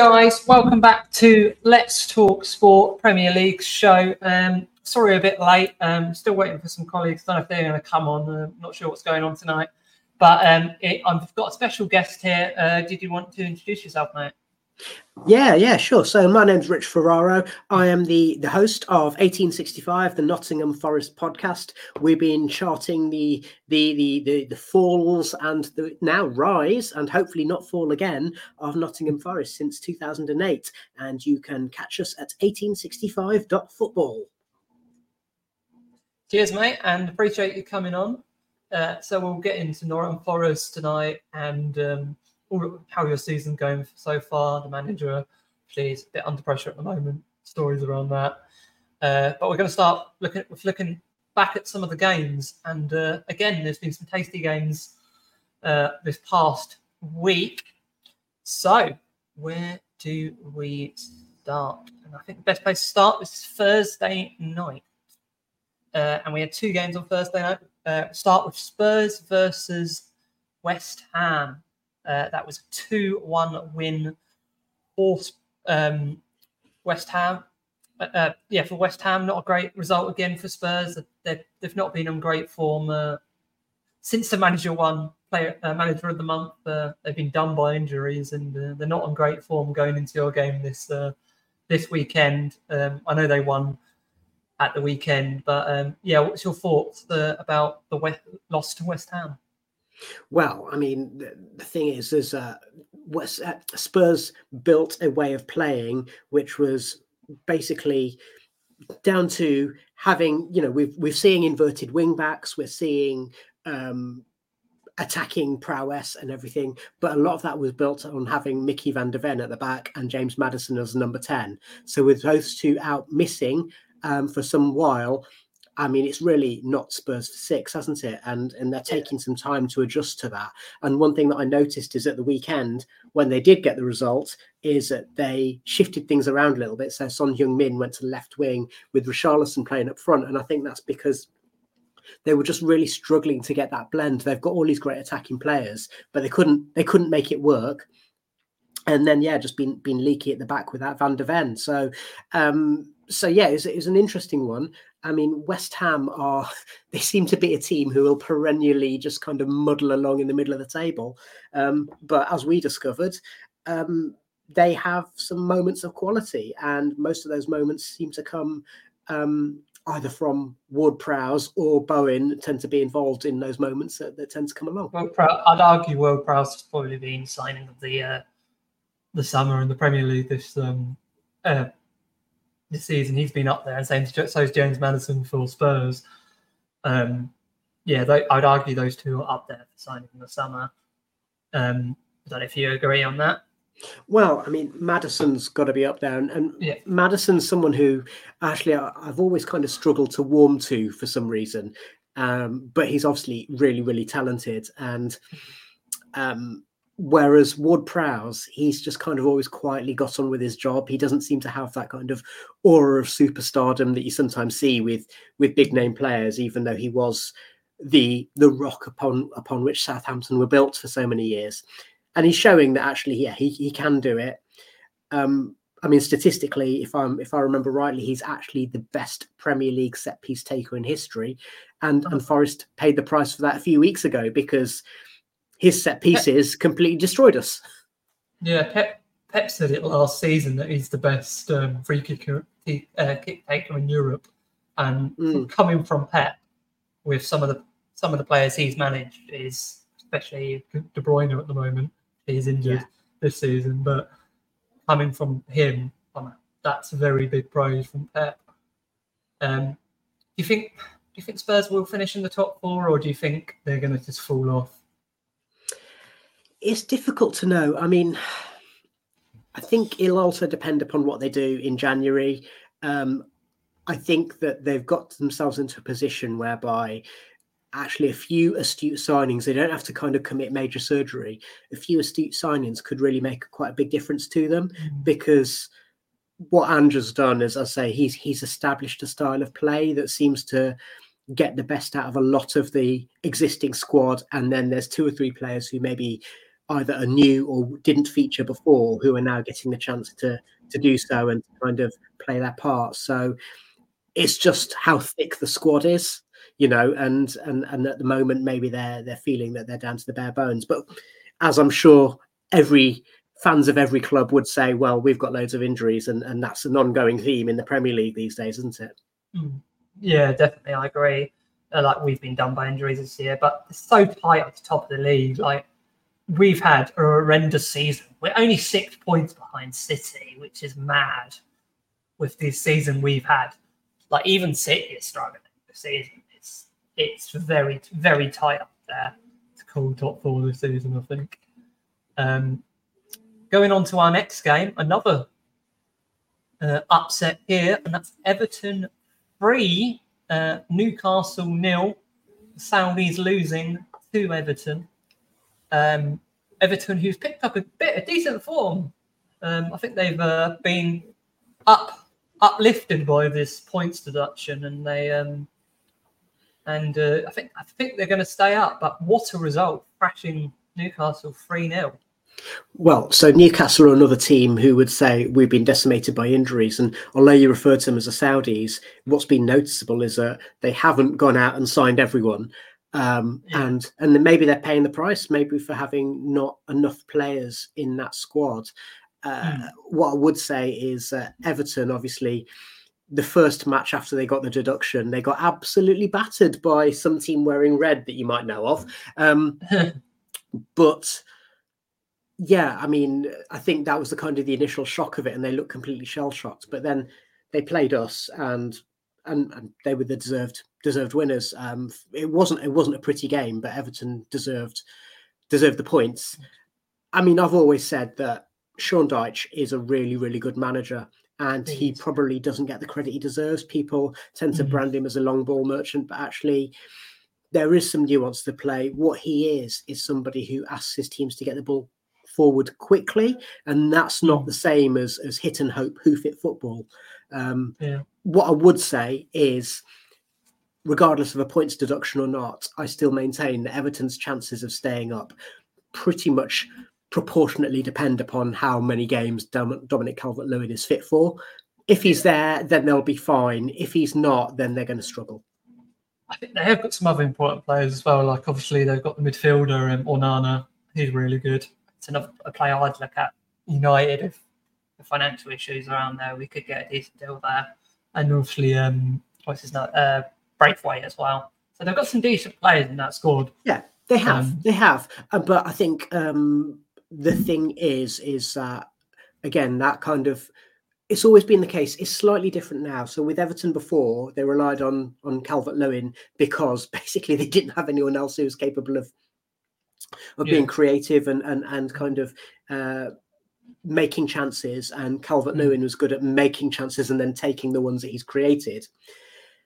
Guys, welcome back to Let's Talk Sport Premier League show. Um, sorry, a bit late. Um, still waiting for some colleagues. Don't know if they're going to come on. Uh, not sure what's going on tonight. But um, it, I've got a special guest here. Uh, did you want to introduce yourself, mate? Yeah, yeah, sure. So my name's Rich Ferraro. I am the the host of 1865, the Nottingham Forest podcast. We've been charting the the the the, the falls and the now rise and hopefully not fall again of Nottingham Forest since 2008. And you can catch us at 1865.football. Cheers, mate, and appreciate you coming on. Uh, so we'll get into Nottingham Forest tonight and. Um, how your season going so far. The manager, please, a bit under pressure at the moment. Stories around that. Uh, but we're going to start looking with looking back at some of the games. And uh, again, there's been some tasty games uh, this past week. So where do we start? And I think the best place to start is Thursday night. Uh, and we had two games on Thursday night. Uh, start with Spurs versus West Ham. Uh, that was a 2 1 win for um, West Ham. Uh, uh, yeah, for West Ham, not a great result again for Spurs. They've, they've not been in great form uh, since the manager won player uh, manager of the month. Uh, they've been done by injuries and they're not on great form going into your game this this weekend. Um, I know they won at the weekend, but um, yeah, what's your thoughts about the West, loss to West Ham? Well, I mean, the, the thing is, there's uh, West, uh, Spurs built a way of playing which was basically down to having, you know, we've we're seeing inverted wing backs, we're seeing um, attacking prowess and everything, but a lot of that was built on having Micky van de Ven at the back and James Maddison as number ten. So with those two out missing um, for some while, I mean, it's really not Spurs for six, hasn't it? And and they're taking some time to adjust to that. And one thing that I noticed is at the weekend when they did get the result is that they shifted things around a little bit. So Son Heung-min went to the left wing with Richarlison playing up front, and I think that's because they were just really struggling to get that blend. They've got all these great attacking players, but they couldn't they couldn't make it work. And then yeah, just been been leaky at the back without Van de Ven. So um so yeah, it was, it was an interesting one. I mean, West Ham are, they seem to be a team who will perennially just kind of muddle along in the middle of the table. Um, but as we discovered, um, they have some moments of quality, and most of those moments seem to come um, either from Ward Prowse or Bowen tend to be involved in those moments that, that tend to come along. Well, I'd argue Ward Prowse has probably been signing of the uh, the summer in the Premier League this um, uh, this season. He's been up there, and same so is James Maddison for Spurs. Um, yeah, they, I'd argue those two are up there for signing in the summer. Um, I don't know if you agree on that. Well, I mean, Maddison's got to be up there, and, and yeah. Maddison's someone who actually I've always kind of struggled to warm to for some reason. Um, but he's obviously really, really talented, and um, Whereas Ward Prowse, he's just kind of always quietly got on with his job. He doesn't seem to have that kind of aura of superstardom that you sometimes see with with big name players, even though he was the the rock upon upon which Southampton were built for so many years. And he's showing that actually, yeah, he, he can do it. Um, I mean, statistically, if I'm if I remember rightly, he's actually the best Premier League set piece taker in history, and and Forest paid the price for that a few weeks ago because his set pieces Pep, completely destroyed us. Yeah, Pep, Pep said it last season that he's the best um, free kicker, uh, kick taker in Europe, and mm. coming from Pep with some of the some of the players he's managed is especially De Bruyne at the moment. He's injured yeah. this season, but coming from him, that's a very big praise from Pep. Um, do you think? Do you think Spurs will finish in the top four, or do you think they're going to just fall off? It's difficult to know. I mean, I think it'll also depend upon what they do in January. Um, I think that they've got themselves into a position whereby actually a few astute signings, they don't have to kind of commit major surgery. A few astute signings could really make quite a big difference to them mm. because what Ange's done is, I say, he's he's established a style of play that seems to get the best out of a lot of the existing squad. And then there's two or three players who maybe either are new or didn't feature before who are now getting the chance to to do so and kind of play their part. So it's just how thick the squad is, you know, and and and at the moment maybe they're they're feeling that they're down to the bare bones. But as I'm sure every fans of every club would say, well, we've got loads of injuries, and and that's an ongoing theme in the Premier League these days, isn't it? Mm. Yeah, definitely, I agree. Uh, like we've been done by injuries this year, but it's so tight at the top of the league. Like we've had a horrendous season. We're only six points behind City, which is mad with this season we've had. Like even City is struggling this season. It's it's very very tight up there to call top four this season. I think. Um, going on to our next game, another uh, upset here, and that's Everton three, uh, Newcastle nil. Saudis losing to Everton. Um, Everton, who's picked up a bit of decent form. Um, I think they've uh, been up uplifted by this points deduction, and they um, and uh, I think I think they're going to stay up. But what a result! Crashing Newcastle three 0 well, so Newcastle are another team who would say we've been decimated by injuries. And although you refer to them as the Saudis, what's been noticeable is that they haven't gone out and signed everyone. Um, yeah. and and then maybe they're paying the price, maybe for having not enough players in that squad. Uh, mm. What I would say is uh, Everton, obviously, the first match after they got the deduction, they got absolutely battered by some team wearing red that you might know of. Um, but yeah, I mean, I think that was the kind of the initial shock of it, and they looked completely shell shocked. But then they played us, and and, and they were the deserved deserved winners. Um, it wasn't it wasn't a pretty game, but Everton deserved deserved the points. I mean, I've always said that Sean Dyche is a really really good manager, and he probably doesn't get the credit he deserves. People tend to mm-hmm. brand him as a long ball merchant, but actually. There is some nuance to play. What he is is somebody who asks his teams to get the ball forward quickly, and that's not the same as as hit and hope hoof it football. Um, yeah. What I would say is, regardless of a points deduction or not, I still maintain that Everton's chances of staying up pretty much proportionately depend upon how many games Dominic Calvert Lewin is fit for. If he's there, then they'll be fine. If he's not, then they're going to struggle. I think they have got some other important players as well. Like obviously they've got the midfielder um, Onana. He's really good it's another a player I'd look at. United, if the financial issues around there, we could get a decent deal there. And obviously, um, what's his name? Uh, Branthwaite as well. So they've got some decent players in that squad. Yeah, they have. Um, they have. Uh, but I think um, the thing is, is that again, that kind of it's always been the case. It's slightly different now. So with Everton before, they relied on on Calvert Lewin because basically they didn't have anyone else who was capable of of yeah. being creative and and and kind of uh, making chances. And Calvert Lewin mm. was good at making chances and then taking the ones that he's created.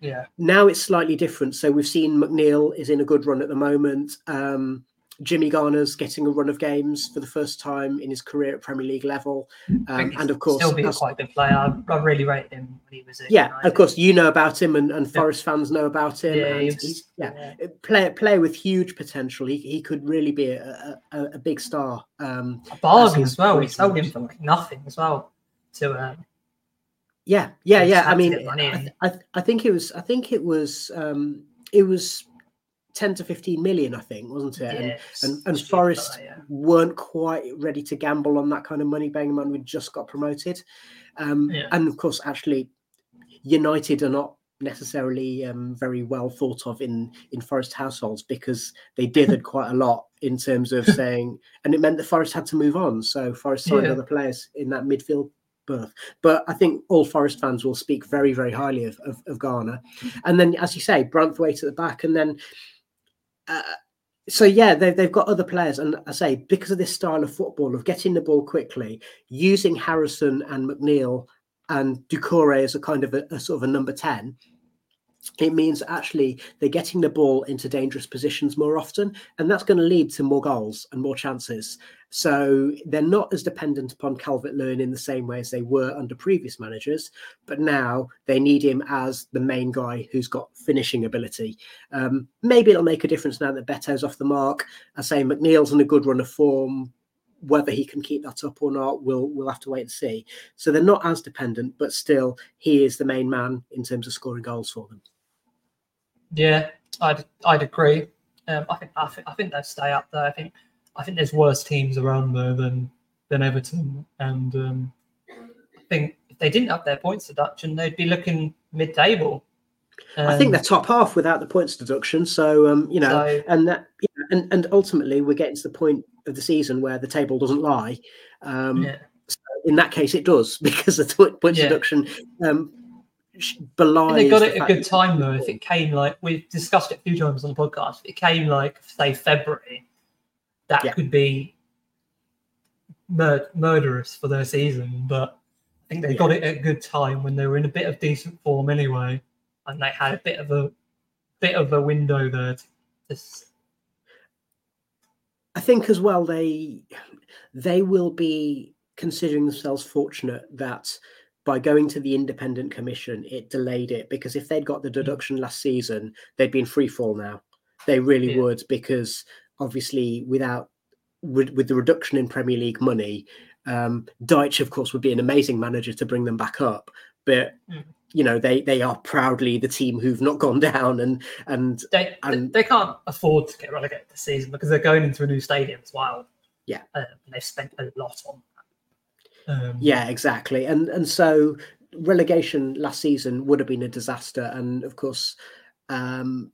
Yeah. Now it's slightly different. So we've seen McNeil is in a good run at the moment. Um, Jimmy Garner's getting a run of games for the first time in his career at Premier League level, um, and of course, still be a quite good player. I, I really rate him when he was. yeah, United. of course, you know about him, and, and Forest fans know about him. Yeah, he's, yeah, yeah. player player with huge potential. He, he could really be a, a, a big star. Um, a bargain as, as well. We sold him for like nothing as well. To uh, yeah, yeah, yeah. I mean, I, I, I think it was. I think it was. Um, it was 10 to 15 million, I think, wasn't it? Yes, and, and, and Forest yeah. weren't quite ready to gamble on that kind of money, bearing in mind we just got promoted. Um, yeah. And of course, actually, United are not necessarily um, very well thought of in in Forest households because they dithered quite a lot in terms of saying, and it meant that Forest had to move on. So Forest signed yeah. other players in that midfield berth. But I think all Forest fans will speak very, very highly of, of, of Garner. And then, as you say, Branthwaite at the back, and then uh, so yeah, they've they've got other players, and I say because of this style of football of getting the ball quickly, using Harrison and McNeil and Doucouré as a kind of a, a, sort of a number ten. It means actually they're getting the ball into dangerous positions more often, and that's going to lead to more goals and more chances. So they're not as dependent upon Calvert Lewin in the same way as they were under previous managers, but now they need him as the main guy who's got finishing ability. Um, maybe it'll make a difference now that Beto's off the mark. I say McNeil's in a good run of form. Whether he can keep that up or not, we'll we'll have to wait and see. So they're not as dependent, but still, he is the main man in terms of scoring goals for them. Yeah, I'd I'd agree. Um, I think I think I think they'll stay up there. I think I think there's worse teams around there than than Everton, and um, I think if they didn't have their points deduction, they'd be looking mid-table. Um, I think they're top half without the points deduction. So um, you know, so, and that and and ultimately we're getting to the point of the season where the table doesn't lie. Um, yeah. So in that case, it does because the points yeah. deduction um, belies. they got it a good time though. If it came like we've discussed it a few times on the podcast, if it came like say February, that yeah. could be mur- murderous for their season. But I think they yeah. got it at a good time when they were in a bit of decent form anyway, and they had a bit of a bit of a window there. To, to... I think as well they they will be considering themselves fortunate that by going to the independent commission, it delayed it because if they'd got the hmm. deduction last season, they'd be in free fall now. They really yeah. would because obviously without with, with, the reduction in Premier League money, um, Dyche, of course, would be an amazing manager to bring them back up. But mm. you know, they they are proudly the team who've not gone down, and and they and, they can't afford to get relegated this season because they're going into a new stadium as well. Yeah, um, they've spent a lot on um, yeah, exactly. And and so relegation last season would have been a disaster. And of course, um,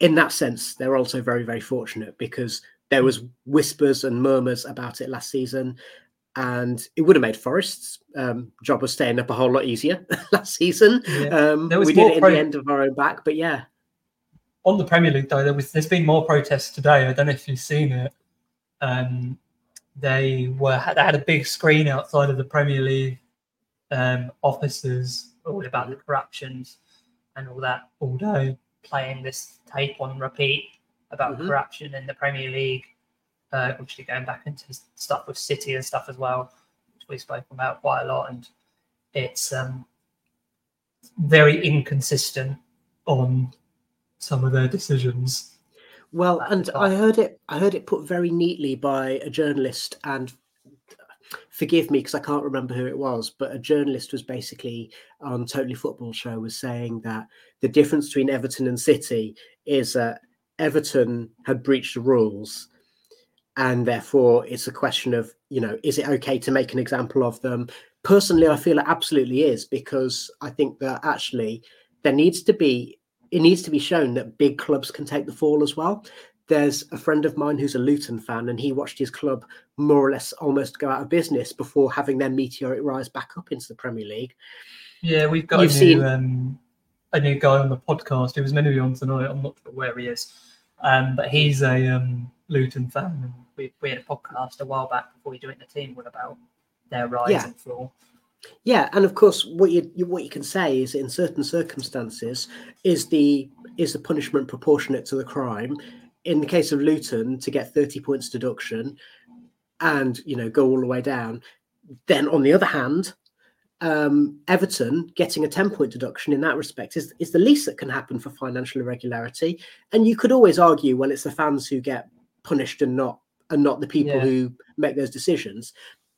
in that sense, they're also very very fortunate because there was whispers and murmurs about it last season, and it would have made Forest's um, job of staying up a whole lot easier last season. Yeah. Um, we did it in pro- the end of our own back, but yeah. On the Premier League, though, there was there's been more protests today. I don't know if you've seen it. Um, they were they had a big screen outside of the Premier League um, offices, all about the corruptions and all that all day, playing this tape on repeat about mm-hmm. corruption in the Premier League. Uh, obviously, going back into stuff with City and stuff as well, which we've spoken about quite a lot, and it's um, very inconsistent on some of their decisions. Well, and I heard it. I heard it put very neatly by a journalist, and forgive me because I can't remember who it was, but a journalist was basically on Totally Football Show was saying that the difference between Everton and City is that Everton had breached the rules, and therefore it's a question of you know is it okay to make an example of them? Personally, I feel it absolutely is because I think that actually there needs to be it needs to be shown that big clubs can take the fall as well. There's a friend of mine who's a Luton fan, and he watched his club more or less almost go out of business before having their meteoric rise back up into the Premier League. Yeah, we've got You've a new, seen... um, a new guy on the podcast who was meant to be on tonight. I'm not sure where he is, um, but he's a um, Luton fan. We, we had a podcast a while back before we joined the team about their rise yeah. and fall. Yeah, and of course, what you, you, what you can say is, in certain circumstances, is the is the punishment proportionate to the crime? In the case of Luton, to get thirty points deduction, and you know go all the way down. Then, on the other hand, um, Everton getting a ten point deduction in that respect is is the least that can happen for financial irregularity. And you could always argue, well, it's the fans who get punished and not and not the people yeah. who make those decisions.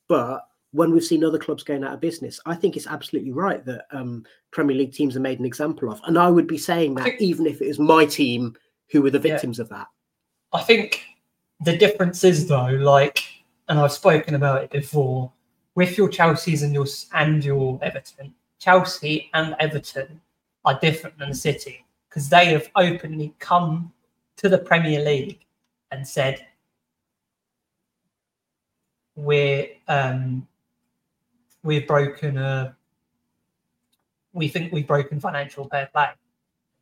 But when we've seen other clubs going out of business, I think it's absolutely right that um, Premier League teams are made an example of. And I would be saying that think, even if it is my team who were the victims yeah. of that. I think the difference is though, like, and I've spoken about it before, with your Chelsea's and your and your Everton, Chelsea and Everton are different than City because they have openly come to the Premier League and said we're um, we've broken a we think we've broken financial fair play.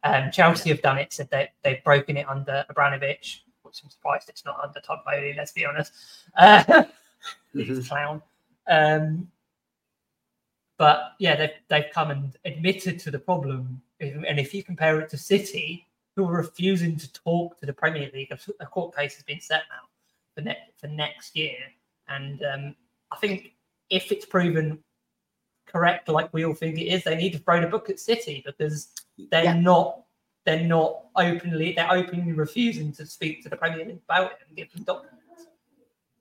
Um, Chelsea have done it, said they, they've broken it under Abramovich, which I'm surprised it's not under Todd Boehly, let's be honest. Uh, he's a clown. Um, but yeah, they've, they've come and admitted to the problem and if you compare it to City, who are refusing to talk to the Premier League, a court case has been set now for ne- for next year, and um, I think if it's proven correct, like we all think it is, they need to throw the book at City because they're yeah. not they're not openly they're openly refusing to speak to the Premier League about it and give them documents,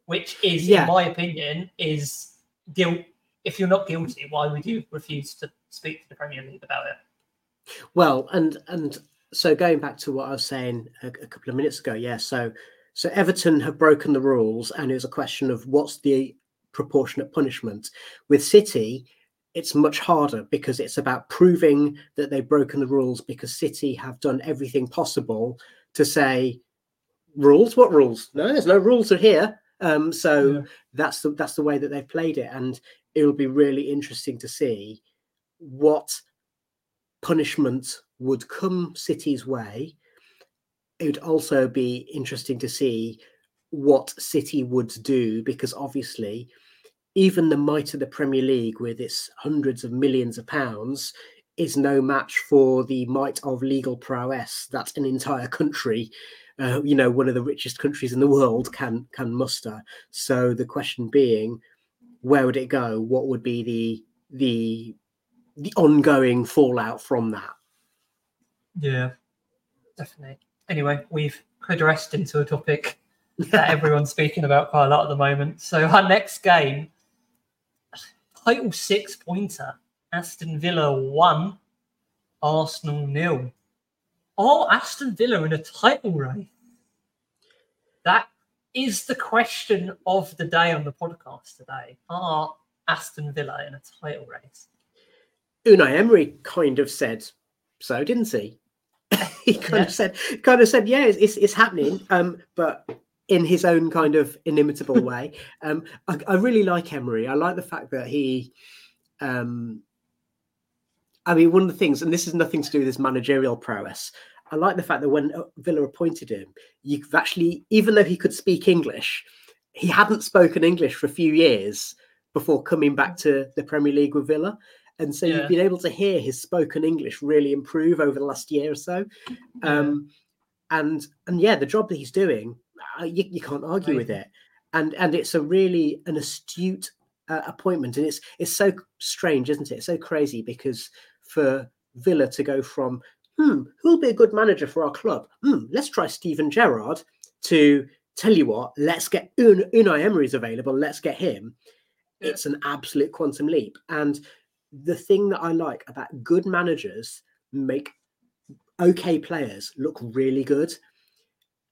which is, yeah. in my opinion, is guilt. If you're not guilty, why would you refuse to speak to the Premier League about it? Well, and and so going back to what I was saying a, a couple of minutes ago, yeah. So so Everton have broken the rules, and it's a question of what's the proportionate punishment. With City, it's much harder because it's about proving that they've broken the rules because City have done everything possible to say rules. What rules? No, there's no rules are here. Um, so yeah. that's the that's the way that they've played it, and it will be really interesting to see what punishment would come City's way. It would also be interesting to see what City would do because obviously, even the might of the Premier League, with its hundreds of millions of pounds, is no match for the might of legal prowess that an entire country, uh, you know, one of the richest countries in the world, can can muster. So the question being, where would it go? What would be the the the ongoing fallout from that? Yeah, definitely. Anyway, we've progressed into a topic that everyone's speaking about quite a lot at the moment. So our next game, title six pointer, Aston Villa one, Arsenal nil. Are Aston Villa in a title race? That is the question of the day on the podcast today. Are Aston Villa in a title race? Unai Emery kind of said so, didn't he? he kind yeah. of said, kind of said, yeah, it's it's, happening, um, but in his own kind of inimitable way. Um, I, I, really like Emery. I like the fact that he, um, I mean, one of the things, and this is nothing to do with his managerial prowess. I like the fact that when uh, Villa appointed him, you've actually, even though he could speak English, he hadn't spoken English for a few years before coming back to the Premier League with Villa. And so yeah. you've been able to hear his spoken English really improve over the last year or so. Um, and and yeah, the job that he's doing, you, you, can't argue right. with it. And and it's a really an astute uh, appointment, and it's it's so strange, isn't it? It's so crazy because for Villa to go from hmm, who'll be a good manager for our club? Hmm, let's try Steven Gerrard. To tell you what, let's get Un- Unai Emery's available. Let's get him. Yeah. It's an absolute quantum leap, and the thing that I like about good managers make okay players look really good.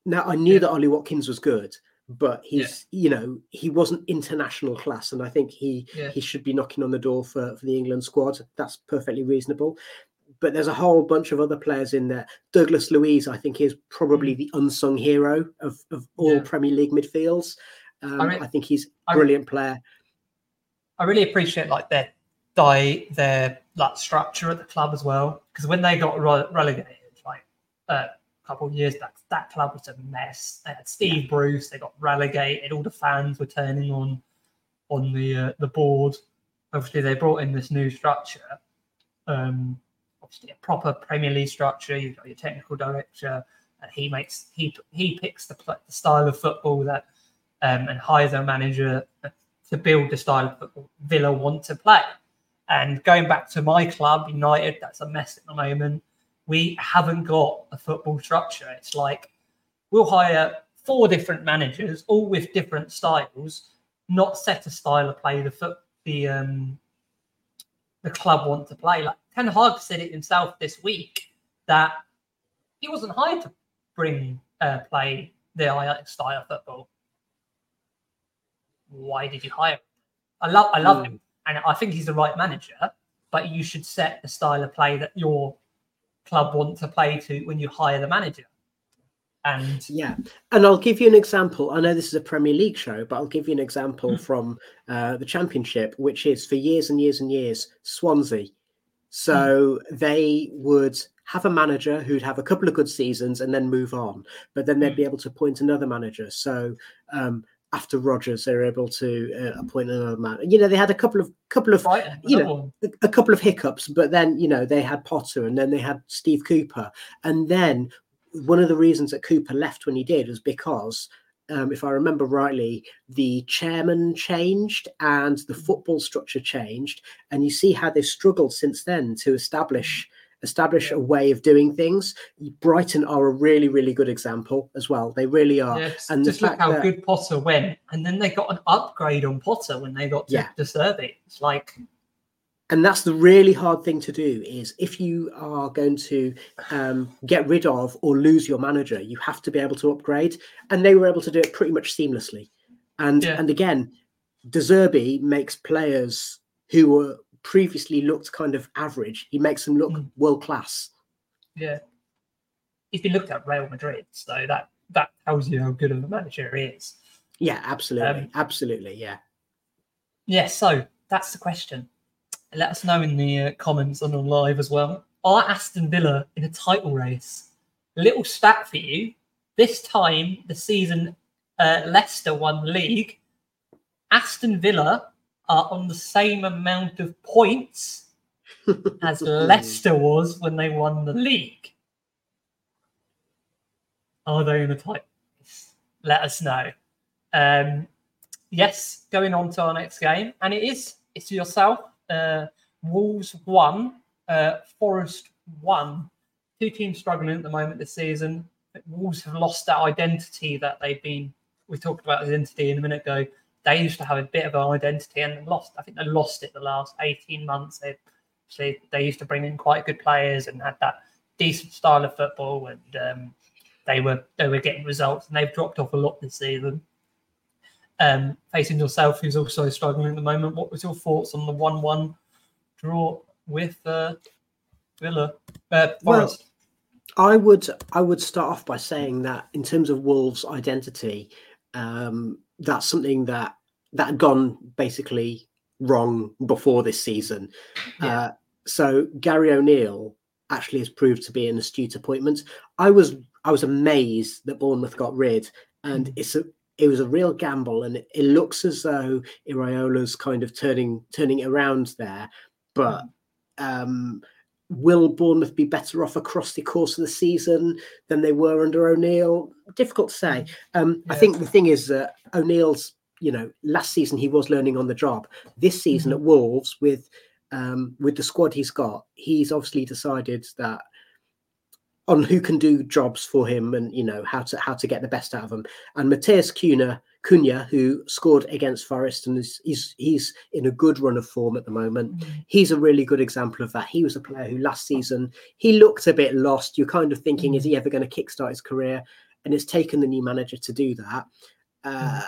Now I knew yeah. that Ollie Watkins was good, but he's yeah. you know he wasn't international class, and I think he yeah. he should be knocking on the door for for the England squad. That's perfectly reasonable. But there's a whole bunch of other players in there. Douglas Luiz, I think, is probably mm. the unsung hero of, of all Premier League midfields. Um, I, I, think he's a brilliant I, player. I really appreciate like their die their like structure at the club as well. Because when they got re- relegated, like uh, couple of years back, that club was a mess. They had Steve. Bruce, they got relegated. All the fans were turning on on the uh, the board. Obviously, they brought in this new structure. Um, obviously, a proper Premier League structure. You've got your technical director. and he makes he he picks the, the style of football that um, and hires a manager to build the style of football Villa want to play. And going back to my club, United, that's a mess at the moment. We haven't got a football structure. It's like we'll hire four different managers, all with different styles, not set a style of play the foot the um the club want to play. Like Ten Hag said it himself this week that he wasn't hired to bring uh, play the Ajax style of football. Why did you hire? Him? I love I love mm. him and I think he's the right manager. But you should set the style of play that your club want to play to when you hire the manager. And yeah, and I'll give you an example. I know this is a Premier League show, but I'll give you an example mm-hmm. from uh, the Championship, which is for years and years and years Swansea. So mm-hmm. they would have a manager who'd have a couple of good seasons and then move on, but then they'd be able to appoint another manager. So um, after Rodgers, they were able to uh, appoint another man. You know, they had a couple of couple of Right, you know, a, a couple of hiccups, but then you know they had Potter and then they had Steve Cooper, and then one of the reasons that Cooper left when he did was because. Um, if I remember rightly, the chairman changed and the football structure changed, and you see how they've struggled since then to establish establish a way of doing things. Brighton are a really, really good example as well. They really are. Yeah, and just look how that- good Potter went, and then they got an upgrade on Potter when they got to Yeah. Zerbi. It's like and that's the really hard thing to do is if you are going to um, get rid of or lose your manager you have to be able to upgrade and they were able to do it pretty much seamlessly and Yeah. and again De Zerbi makes players who were previously looked kind of average he makes them look Mm. world class yeah. If you looked at Real Madrid, so that that tells you how good of a manager he is. yeah absolutely Um, absolutely yeah Yeah, so that's the question. Let us know in the uh, comments and on live as well. Are Aston Villa in a title race? Little stat for you. This time, the season uh, Leicester won the league. Aston Villa are on the same amount of points as Leicester was when they won the league. Are they in a title? Let us know. Um, yes, going on to our next game, and it is it's yourself. Uh, Wolves one, uh, Forest one. Two teams struggling at the moment this season. Wolves have lost that identity that they've been. We talked about identity in a minute ago. They used to have a bit of an identity and lost. I think they lost it the last eighteen months. They they, they used to bring in quite good players and had that decent style of football, and um, they were they were getting results. And they've dropped off a lot this season um, facing yourself, who's also struggling at the moment. What was your thoughts on the one-one draw with uh, Villa uh, Well, I would I would start off by saying that in terms of Wolves' identity, um, that's something that that had gone basically wrong before this season. Yeah. Uh, so Gary O'Neill actually has proved to be an astute appointment. I was I was amazed that Bournemouth got rid, and Mm. it's a it was a real gamble, and it, it looks as though Iraola's kind of turning turning it around there, but. Um, will Bournemouth be better off across the course of the season than they were under O'Neill? Difficult to say. Um, I think the thing is that O'Neill's, you know, last season he was learning on the job. This season at Wolves, with um, with the squad he's got, he's obviously decided that on who can do jobs for him and you know how to how to get the best out of them. And Matheus Cunha, Cunha, who scored against Forest and is he's he's in a good run of form at the moment Mm. he's a really good example of that. He was a player who last season he looked a bit lost. You're kind of thinking, is he ever going to kickstart his career? And it's taken the new manager to do that. Uh,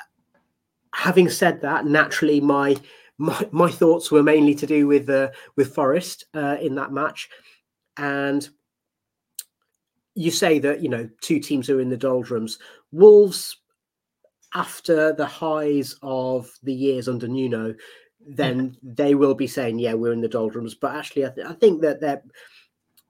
having said that, naturally, my my, my thoughts were mainly to do with uh, with Forest uh, in that match, and you say that you know two teams are in the doldrums. Wolves, after the highs of the years under Nuno, then they will be saying, "Yeah, we're in the doldrums." But actually, I, th- I think that they're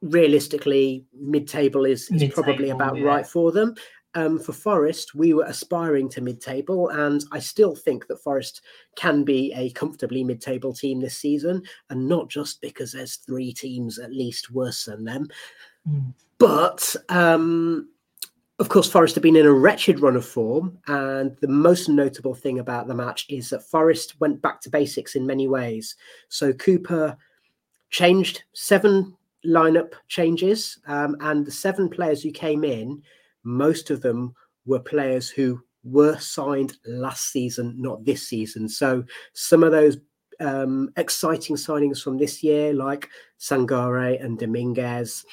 realistically mid-table is, is probably Mid-table, about yeah. right for them. Um, for Forest, we were aspiring to mid-table, and I still think that Forest can be a comfortably mid-table team this season, and not just because there's three teams at least worse than them. Mm. But um, of course, Forest have been in a wretched run of form, and the most notable thing about the match is that Forest went back to basics in many ways. So Cooper changed seven lineup changes, um, and the seven players who came in, most of them were players who were signed last season, not this season. So some of those um, exciting signings from this year, like Sangare and Dominguez.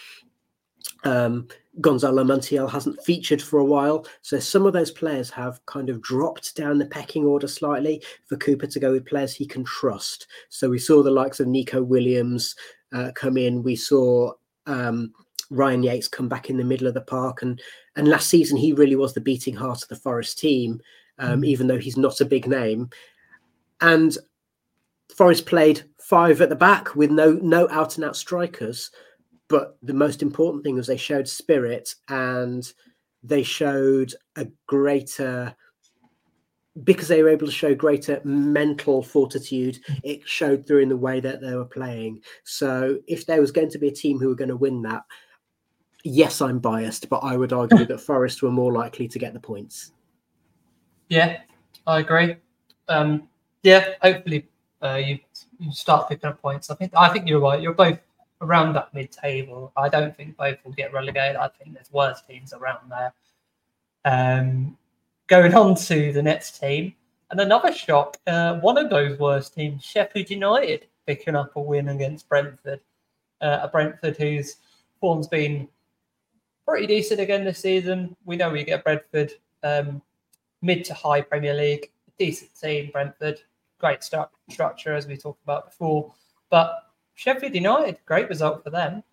Um, Gonzalo Montiel hasn't featured for a while, so some of those players have kind of dropped down the pecking order slightly for Cooper to go with players he can trust. So we saw the likes of Neco Williams uh, come in. We saw um, Ryan Yates come back in the middle of the park, and and last season he really was the beating heart of the Forest team, um, Mhm. even though he's not a big name. And Forest played five at the back with no no out and out strikers, but the most important thing was they showed spirit and they showed a greater because they were able to show greater mental fortitude, it showed through in the way that they were playing. So if there was going to be a team who were going to win that, yes, I'm biased, but I would argue that Forest were more likely to get the points. Yeah, I agree. Um, yeah, hopefully uh, you you start picking up points. I think I think you're right. You're both around that mid-table. I don't think both will get relegated. I think there's worse teams around there. Um, going on to the next team, and another shock. Uh, one of those worst teams, Sheffield United, picking up a win against Brentford. Uh, a Brentford whose form's been pretty decent again this season. We know we get Brentford um, mid to high Premier League, decent team. Brentford, great structure as we talked about before, but Sheffield United, great result for them.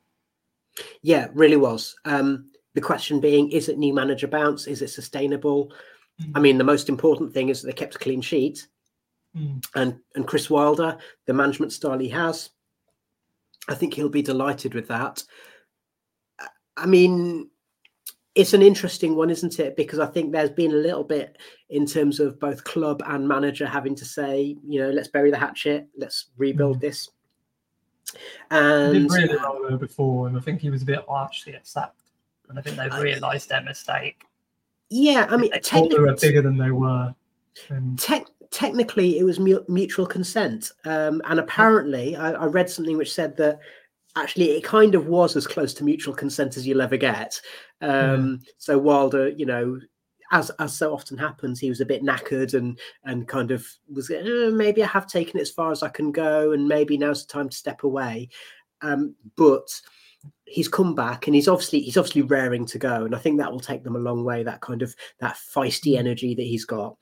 Yeah, really was. Um, the question being, is it new manager bounce? Is it sustainable? Mm. I mean, the most important thing is that they kept a clean sheet. Mm. And and Chris Wilder, the management style he has, I think he'll be delighted with that. I mean, it's an interesting one, isn't it? Because I think there's been a little bit in terms of both club and manager having to say, you know, let's bury the hatchet, let's rebuild mm. this. And did really well before, and I think he was a bit harshly upset, And I think they've realised their mistake. Yeah, I mean, they thought they were bigger than they were. And... Te- technically, it was mu- mutual consent, um, and apparently, I, I read something which said that actually it kind of was as close to mutual consent as you'll ever get. Um, So Wilder, you know, as as so often happens, he was a bit knackered and and kind of was eh, maybe I have taken it as far as I can go, and maybe now's the time to step away. Um, but he's come back and he's obviously he's obviously raring to go, and I think that will take them a long way. That kind of that feisty mm. energy that he's got.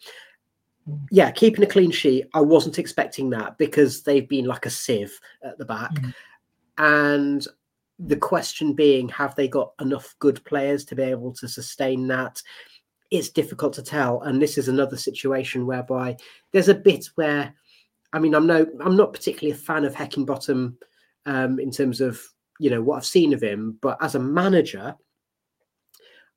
Mm. Yeah, keeping a clean sheet. I wasn't expecting that because they've been like a sieve at the back. Mm. And the question being, have they got enough good players to be able to sustain that? It's difficult to tell. And this is another situation whereby there's a bit where, I mean, I'm no, I'm not particularly a fan of Heckingbottom um, in terms of you know what I've seen of him, but as a manager,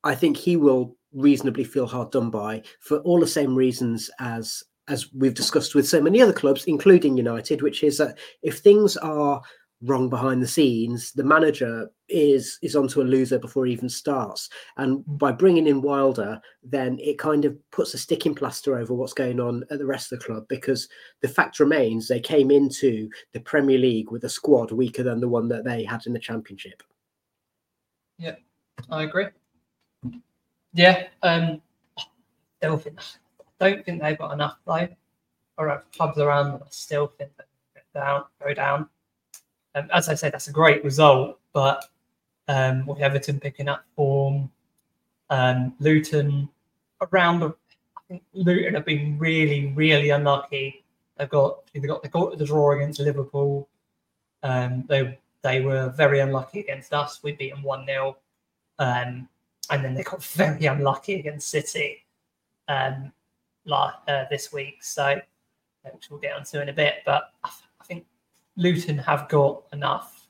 I think he will reasonably feel hard done by for all the same reasons as as we've discussed with so many other clubs, including United, which is that if things are wrong behind the scenes, the manager is is onto a loser before he even starts. And mm. by bringing in Wilder, then it kind of puts a sticking plaster over what's going on at the rest of the club because the fact remains they came into the Premier League with a squad weaker than the one that they had in the Championship. Yeah, I agree. Yeah, um, still think, don't think they've got enough though. Or clubs around them, I still think that down, go down. Um, as I said, that's a great result, but um, with Everton picking up form, um, Luton around. I think Luton have been really, really unlucky. They've got they got the draw against Liverpool. Um, they they were very unlucky against us. We beat them one 0 um, and then they got very unlucky against City um, uh, this week. So, which we'll get onto in a bit. But Luton have got enough,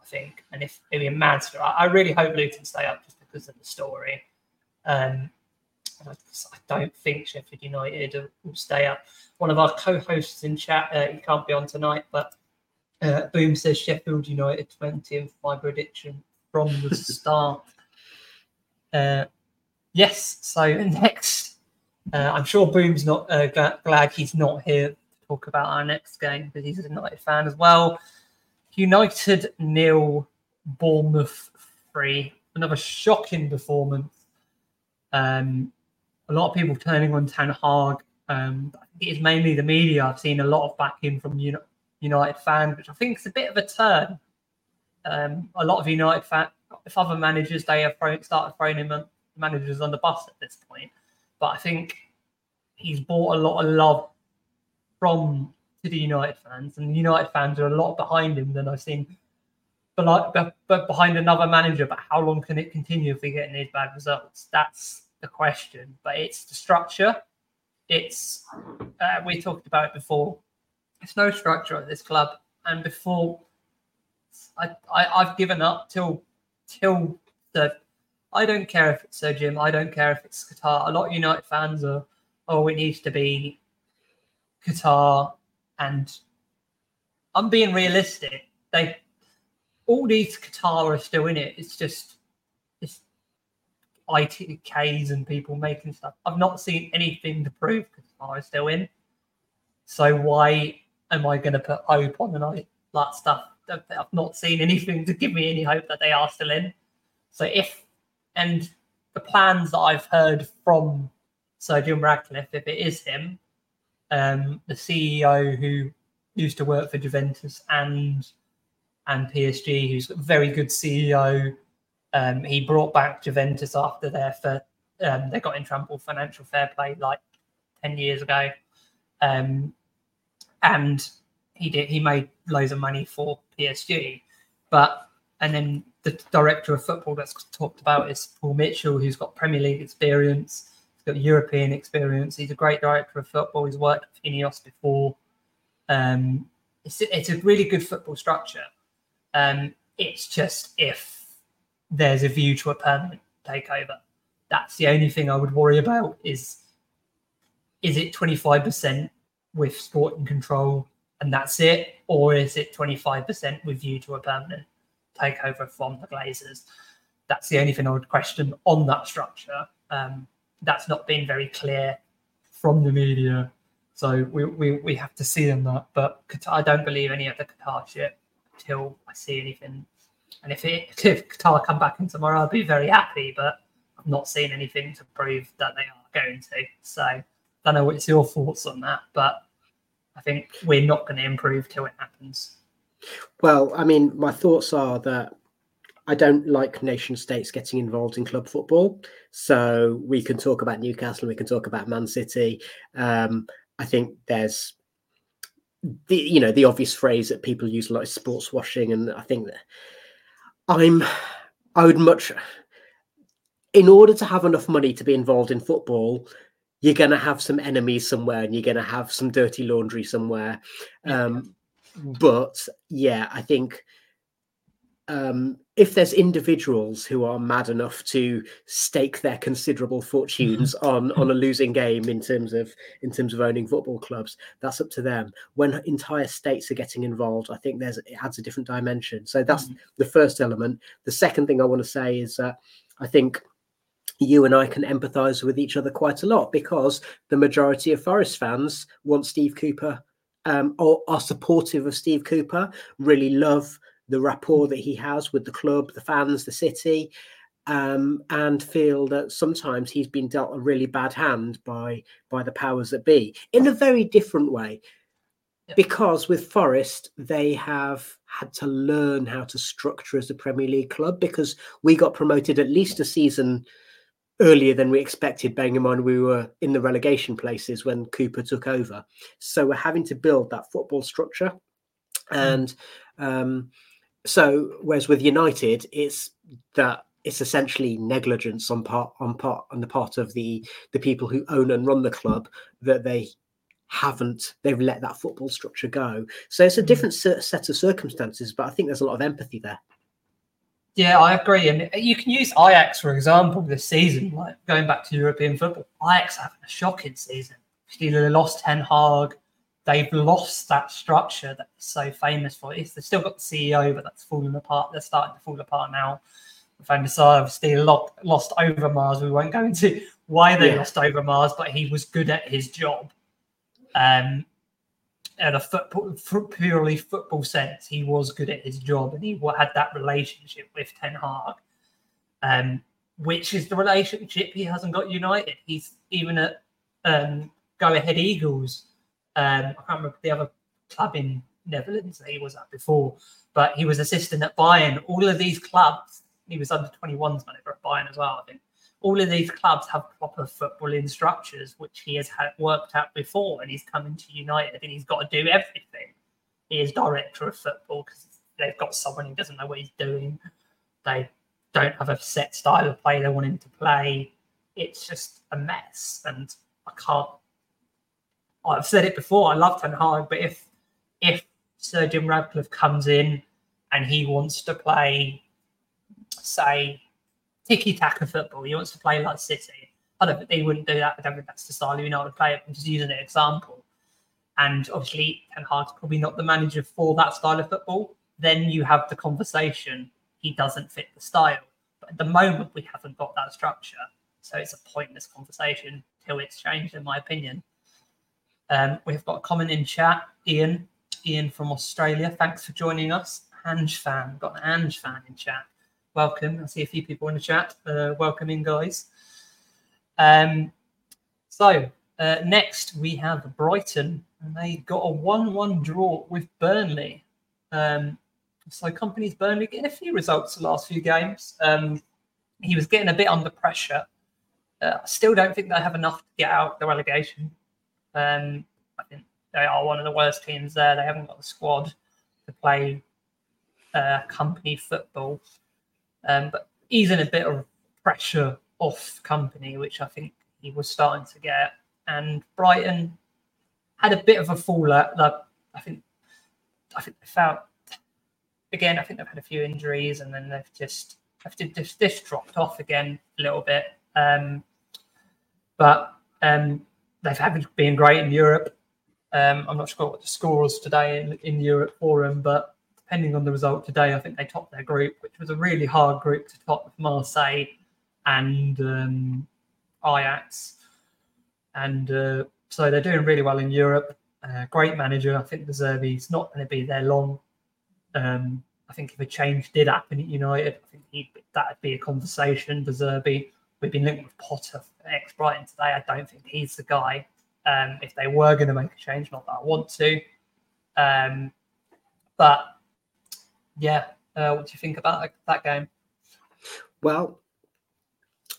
I think. And if it'd be a mad I, really hope Luton stay up just because of the story. Um, I, I, don't think Sheffield United will stay up. One of our co-hosts in chat, uh, he can't be on tonight, but uh, Boom says Sheffield United 20th. My prediction from the start. uh, yes. So next, uh, I'm sure Boom's not uh, glad he's not here talk about our next game because he's a United fan as well. United nil, Bournemouth three. Another shocking performance. Um, a lot of people turning on Ten Hag. Um, it is mainly the media. I've seen a lot of backing from United fans, which I think is a bit of a turn. Um, a lot of United fans, if other managers, they have thrown, started throwing him managers on the bus at this point. But I think he's brought a lot of love from to the United fans, and United fans are a lot behind him than I've seen. But like, but behind another manager. But how long can it continue if we get these bad results? That's the question. But it's the structure. It's uh, we talked about it before. It's no structure at this club, and before I, I I've given up till till the. I don't care if it's Sir Jim. I don't care if it's Qatar. A lot of United fans are oh, it needs to be Qatar, and I'm being realistic. They all these Qatar are still in it. It's just it's ITKs and people making stuff. I've not seen anything to prove Qatar is still in. So why am I going to put hope on and that stuff? I've not seen anything to give me any hope that they are still in. So if and the plans that I've heard from Sir Jim Ratcliffe, if it is him, um, the CEO who used to work for Juventus and and PSG, who's a very good CEO. Um, he brought back Juventus after their for um, they got in trouble financial fair play like ten years ago, um, and he did he made loads of money for PSG, but and then the director of football that's talked about is Paul Mitchell, who's got Premier League experience, got European experience. He's a great director of football. He's worked with Ineos before. Um, it's, it's a really good football structure. Um, it's just if there's a view to a permanent takeover. That's the only thing I would worry about is is it 25% with sporting control and that's it? Or is it 25% with view to a permanent takeover from the Glazers? That's the only thing I would question on that structure. Um, that's not been very clear from the media. So we, we, we have to see in that. But Qatar, I don't believe any of the Qatar shit until I see anything. And if it if Qatar come back in tomorrow, I'll be very happy. But I've not seen anything to prove that they are going to. So I don't know what's your thoughts on that, but I think we're not going to improve till it happens. Well, I mean, my thoughts are that I don't like nation states getting involved in club football. So we can talk about Newcastle, we can talk about Man City. Um, I think there's the you know the obvious phrase that people use a lot is sports washing, and I think that I'm I would much in order to have enough money to be involved in football, you're going to have some enemies somewhere, and you're going to have some dirty laundry somewhere. Um, but yeah, I think um, if there's individuals who are mad enough to stake their considerable fortunes on on a losing game in terms of in terms of owning football clubs, that's up to them. When entire states are getting involved, I think there's it adds a different dimension. So that's mm-hmm. the first element. The second thing I want to say is that I think you and I can empathise with each other quite a lot because the majority of Forest fans want Steve Cooper um, or are supportive of Steve Cooper, really love the rapport that he has with the club, the fans, the city, um, and feel that sometimes he's been dealt a really bad hand by by the powers that be in a very different way. Because with Forest, they have had to learn how to structure as a Premier League club because we got promoted at least a season earlier than we expected, bearing in mind we were in the relegation places when Cooper took over. So we're having to build that football structure. Hmm. And um, so whereas with United, it's that it's essentially negligence on part on part on the part of the the people who own and run the club that they haven't they've let that football structure go. So it's a mm. different set of circumstances, but I think there's a lot of empathy there. Yeah, I agree, and you can use Ajax for example this season. Like going back to European football, Ajax having a shocking season. They lost Ten Hag, they've lost that structure that's so famous for. It's they've still got the CEO, but that's falling apart. They're starting to fall apart now. Van der Sar still lost, lost Overmars. We won't go into why they yeah. lost Overmars, but he was good at his job. Um, in a football, purely football sense, he was good at his job, and he had that relationship with Ten Hag, um, which is the relationship he hasn't got United. He's even at um, Go Ahead Eagles um, I can't remember the other club in Netherlands that he was at before, but he was assistant at Bayern. All of these clubs, he was under 21s manager at Bayern as well, I think. All of these clubs have proper footballing structures, which he has had worked out before, and he's coming to United and he's got to do everything. He is director of football because they've got someone who doesn't know what he's doing. They don't have a set style of play they want him to play. It's just a mess, and I can't I've said it before. I love Ten Hag, but if if Sir Jim Ratcliffe comes in and he wants to play, say, tiki taka football, he wants to play like City, I don't think they wouldn't do that. I don't think that's the style United would play. I'm just using an example. And obviously, Ten Hag's probably not the manager for that style of football. Then you have the conversation. He doesn't fit the style. But at the moment, we haven't got that structure. So it's a pointless conversation till it's changed, in my opinion. Um, we've got a comment in chat. Ian, Ian from Australia. Thanks for joining us. Ange fan. Got an Ange fan in chat. Welcome. I see a few people in the chat. Uh, welcome in, guys. Um, so uh, next we have Brighton, and they got a one-one draw with Burnley. Um, so Kompany's Burnley getting a few results the last few games. Um, he was getting a bit under pressure. Uh, I still don't think they have enough to get out the relegation. Um, I think they are one of the worst teams there. They haven't got the squad to play uh, Kompany football. Um, but easing a bit of pressure off Kompany, which I think he was starting to get. And Brighton had a bit of a fall out. Like, I think, I think they felt again. I think they've had a few injuries, and then they've just, they've just, just dropped off again a little bit. Um, but um, they've had been great in Europe. Um, I'm not sure what the score today in, in Europe for them, but depending on the result today, I think they topped their group, which was a really hard group to top with Marseille and um, Ajax. And uh, so they're doing really well in Europe. Uh, great manager. I think De Zerbi's not going to be there long. Um, I think if a change did happen at United, I think that'd be a conversation. De Zerbi, we've been linked with Potter, ex Brighton today. I don't think he's the guy. Um, if they were going to make a change, not that I want to. Um, but yeah, uh, what do you think about that game? Well,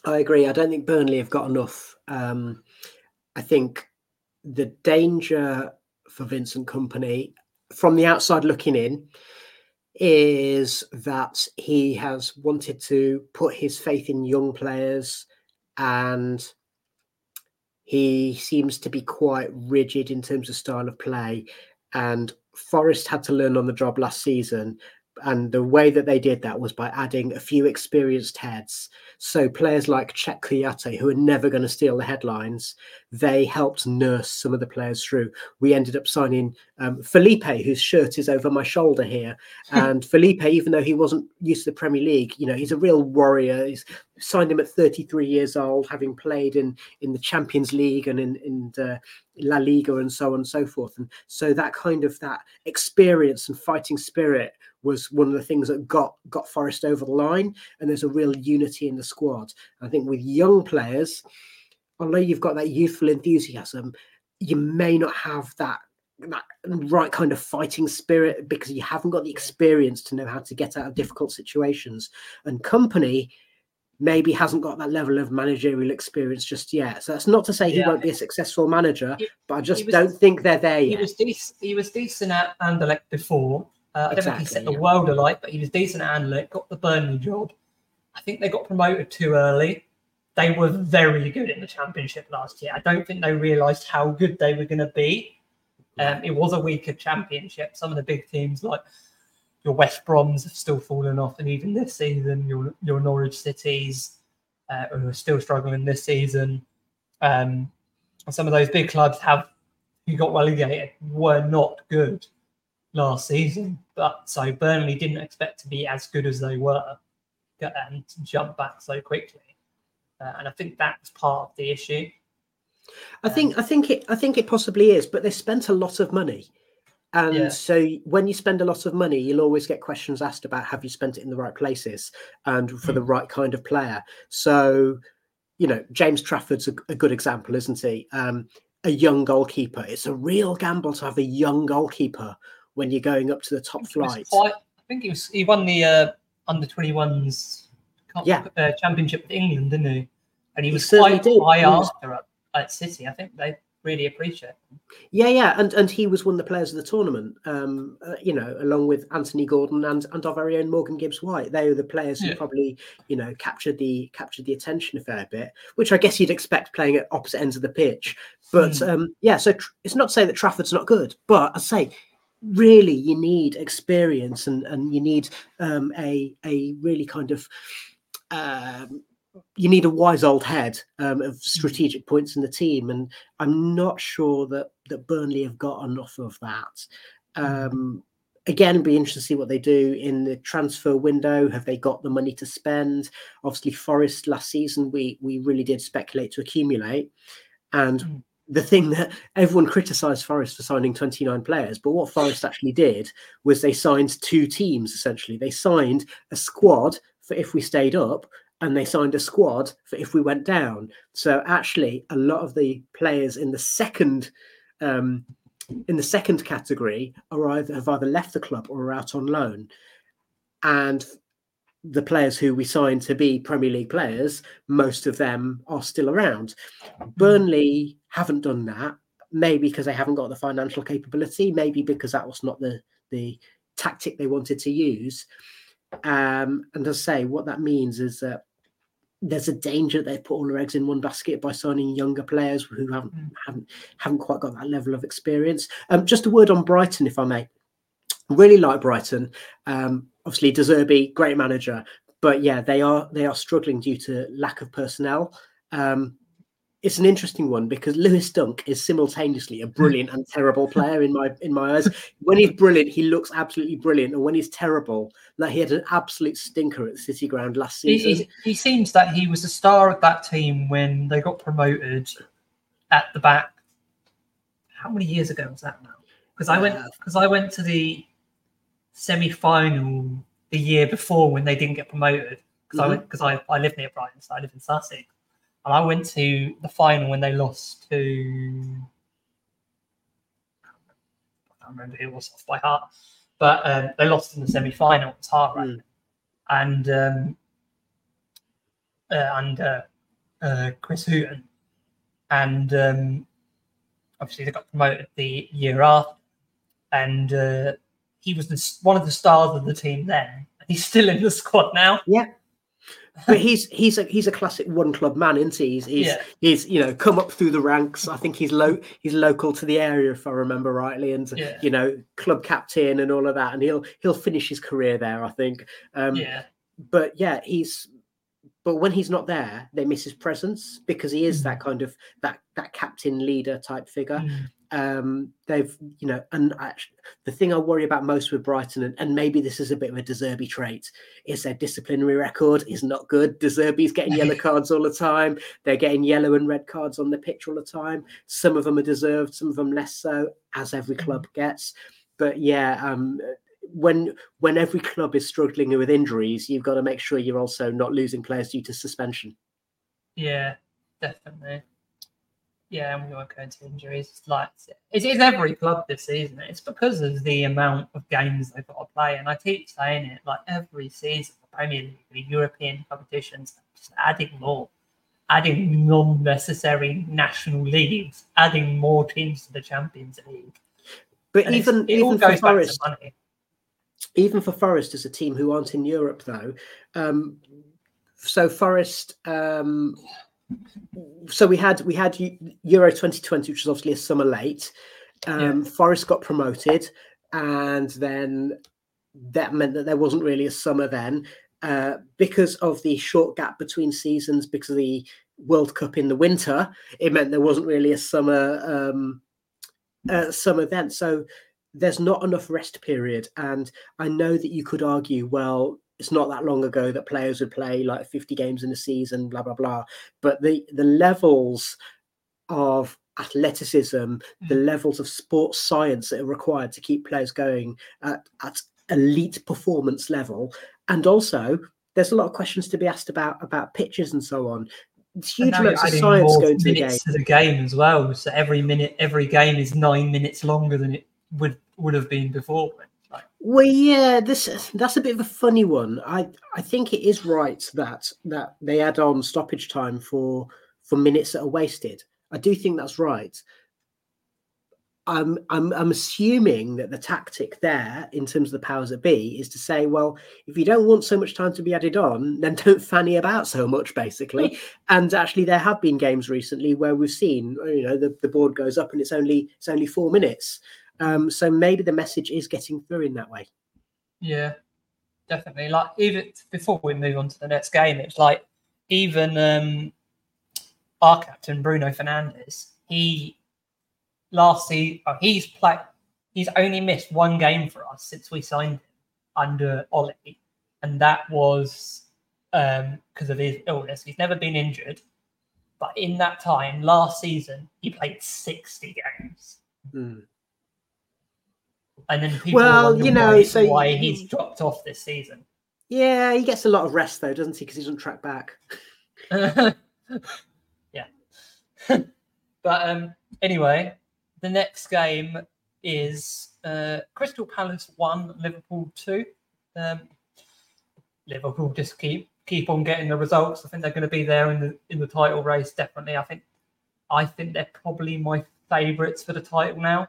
I agree. I don't think Burnley have got enough. Um, I think the danger for Vincent Kompany from the outside looking in is that he has wanted to put his faith in young players and he seems to be quite rigid in terms of style of play. And Forest had to learn on the job last season and the way that they did that was by adding a few experienced heads. So players like Cheikhou Kouyaté, who are never going to steal the headlines, they helped nurse some of the players through. We ended up signing um, Felipe, whose shirt is over my shoulder here. and Felipe, even though he wasn't used to the Premier League, you know, he's a real warrior. He's signed him at 33 years old, having played in in the Champions League and in in uh, La Liga and so on and so forth. And so that kind of that experience and fighting spirit was one of the things that got got Forest over the line. And there's a real unity in the squad. I think with young players, although you've got that youthful enthusiasm, you may not have that that right kind of fighting spirit because you haven't got the experience to know how to get out of difficult situations. And Kompany maybe hasn't got that level of managerial experience just yet. So that's not to say he yeah. won't be a successful manager, he, but I just was, don't think they're there yet. He was, dec- he was decent at Anderlecht before. Uh, I don't think he set yeah. the world alight, but he was decent at Anderlecht, got the Burnley job. I think they got promoted too early. They were very good in the championship last year. I don't think they realised how good they were going to be. Um, it was a weaker championship. Some of the big teams like your West Broms have still fallen off, and even this season, your your Norwich Cities, uh, who are still struggling this season, um, some of those big clubs have who got relegated were not good last season. But so Burnley didn't expect to be as good as they were and jump back so quickly, uh, and I think that's part of the issue. I think I think it I think it possibly is, but they spent a lot of money. And yeah. so when you spend a lot of money, you'll always get questions asked about have you spent it in the right places and for mm. the right kind of player. So, you know, James Trafford's a, a good example, isn't he? Um, a young goalkeeper. It's a real gamble to have a young goalkeeper when you're going up to the top flight. Quite, I think he was he won the uh, under 21s yeah. uh, championship with England, didn't he? And he, he was quite high after at, at City. I think they really appreciate. Yeah, yeah, and and he was one of the players of the tournament. Um, uh, you know, along with Anthony Gordon and and our very own Morgan Gibbs White. They were the players who probably you know captured the captured the attention a fair bit, which I guess you'd expect playing at opposite ends of the pitch. But mm. um, yeah, so tr- it's not to say that Trafford's not good, but I say really you need experience and and you need um, a a really kind of um, you need a wise old head um, of strategic points in the team, and I'm not sure that that Burnley have got enough of that. Um, again, be interested to see what they do in the transfer window. Have they got the money to spend? Obviously, Forest last season we we really did speculate to accumulate, and mm. The thing that everyone criticised Forest for signing 29 players, but what Forest actually did was they signed two teams essentially. They signed a squad for if we stayed up, and they signed a squad for if we went down. So actually, a lot of the players in the second um, in the second category are either have either left the club or are out on loan, and the players who we signed to be Premier League players, most of them are still around. Burnley haven't done that, maybe because they haven't got the financial capability, maybe because that was not the the tactic they wanted to use. Um, and as I say, what that means is that there's a danger they've put all their eggs in one basket by signing younger players who haven't mm. haven't haven't quite got that level of experience. Um, just a word on Brighton, if I may. Really like Brighton. Um, obviously, De Zerbi, great manager, but yeah, they are they are struggling due to lack of personnel. Um, it's an interesting one because Lewis Dunk is simultaneously a brilliant and terrible player in my in my eyes. When he's brilliant, he looks absolutely brilliant, and when he's terrible, like he had an absolute stinker at City Ground last season. He, he, seems that he was a star of that team when they got promoted at the back. How many years ago was that now? Because I went because I went to the semi final the year before when they didn't get promoted because mm-hmm. I because I, I live near Brighton, so I live in Sussex and I went to the final when they lost to. I can't remember who it was off by heart, but um, they lost in the semi final. It was hard, right? Mm. And um, uh, and uh, uh, Chris Hughton, and um, obviously they got promoted the year after, and uh, he was the, one of the stars of the team then. He's still in the squad now. Yeah, but he's he's a he's a classic one club man, isn't he? He's he's, yeah. he's you know come up through the ranks. I think he's low he's local to the area if I remember rightly, and yeah. you know club captain and all of that, and he'll he'll finish his career there. I think. Um, yeah. But yeah, he's but when he's not there, they miss his presence because he is mm. that kind of that that captain leader type figure. Mm um, they've you know and actually, the thing i worry about most with brighton and, and, maybe this is a bit of a De Zerbi trait is their disciplinary record is not good. De Zerbi's getting yellow cards all the time. They're getting yellow and red cards on the pitch all the time. Some of them are deserved some of them less so as every club mm-hmm. gets. But yeah um, when when every club is struggling with injuries you've got to make sure you're also not losing players due to suspension. Yeah definitely yeah, and we won't go into injuries. It's like it is every club this season. It's because of the amount of games they've got to play, and I keep saying it like every season, the Premier League, the European competitions, just adding more, adding non-necessary national leagues, adding more teams to the Champions League. But and even even for Forest, even for Forest as a team who aren't in Europe though, um, so Forest. Um, so we had we had Euro 2020, which was obviously a summer late. Um, yeah. Forest got promoted, and then that meant that there wasn't really a summer then uh, because of the short gap between seasons, because of the World Cup in the winter. It meant there wasn't really a summer um, uh, summer then. So there's not enough rest period, and I know that you could argue, well, it's not that long ago that players would play like 50 games in a season, blah blah blah. But the the levels of athleticism, mm. the levels of sports science that are required to keep players going at, at elite performance level, and also there's a lot of questions to be asked about about pitches and so on. It's huge amounts of science going to the game. To the game as well. So every minute, every game is nine minutes longer than it would would have been before. Well, yeah, this that's a bit of a funny one. I I think it is right that that they add on stoppage time for for minutes that are wasted. I do think that's right. I'm I'm I'm assuming that the tactic there, in terms of the powers that be, is to say, well, if you don't want so much time to be added on, then don't fanny about so much, basically. and actually, there have been games recently where we've seen, you know, the, the board goes up and it's only it's only four minutes. Um, so maybe the message is getting through in that way. Yeah, definitely. Like even before we move on to the next game, it's like even um, our captain Bruno Fernandes, he last season oh, he's played. He's only missed one game for us since we signed him under Ole, and that was because um, of his illness. He's never been injured, but in that time last season he played sixty games. Mm. And then people Well, you know, why, so why you- he's dropped off this season. Yeah, he gets a lot of rest though, doesn't he? Because he doesn't track back. yeah. but um, anyway, the next game is uh, Crystal Palace one, Liverpool two. Um, Liverpool just keep keep on getting the results. I think they're going to be there in the in the title race. Definitely, I think I think they're probably my favourites for the title now.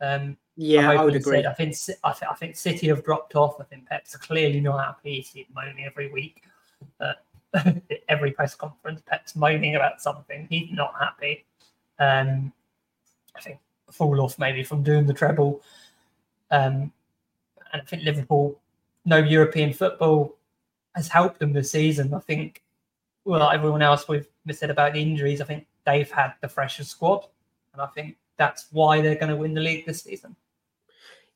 Um, Yeah, I'm would agree. I think I, th- I think City have dropped off. I think Pep's clearly not happy. He's moaning every week. Uh, every press conference, Pep's moaning about something. He's not happy. Um, I think fall off maybe from doing the treble. Um, and I think Liverpool, no European football has helped them this season. I think, well, everyone else we've said about the injuries, I think they've had the freshest squad. And I think that's why they're going to win the league this season.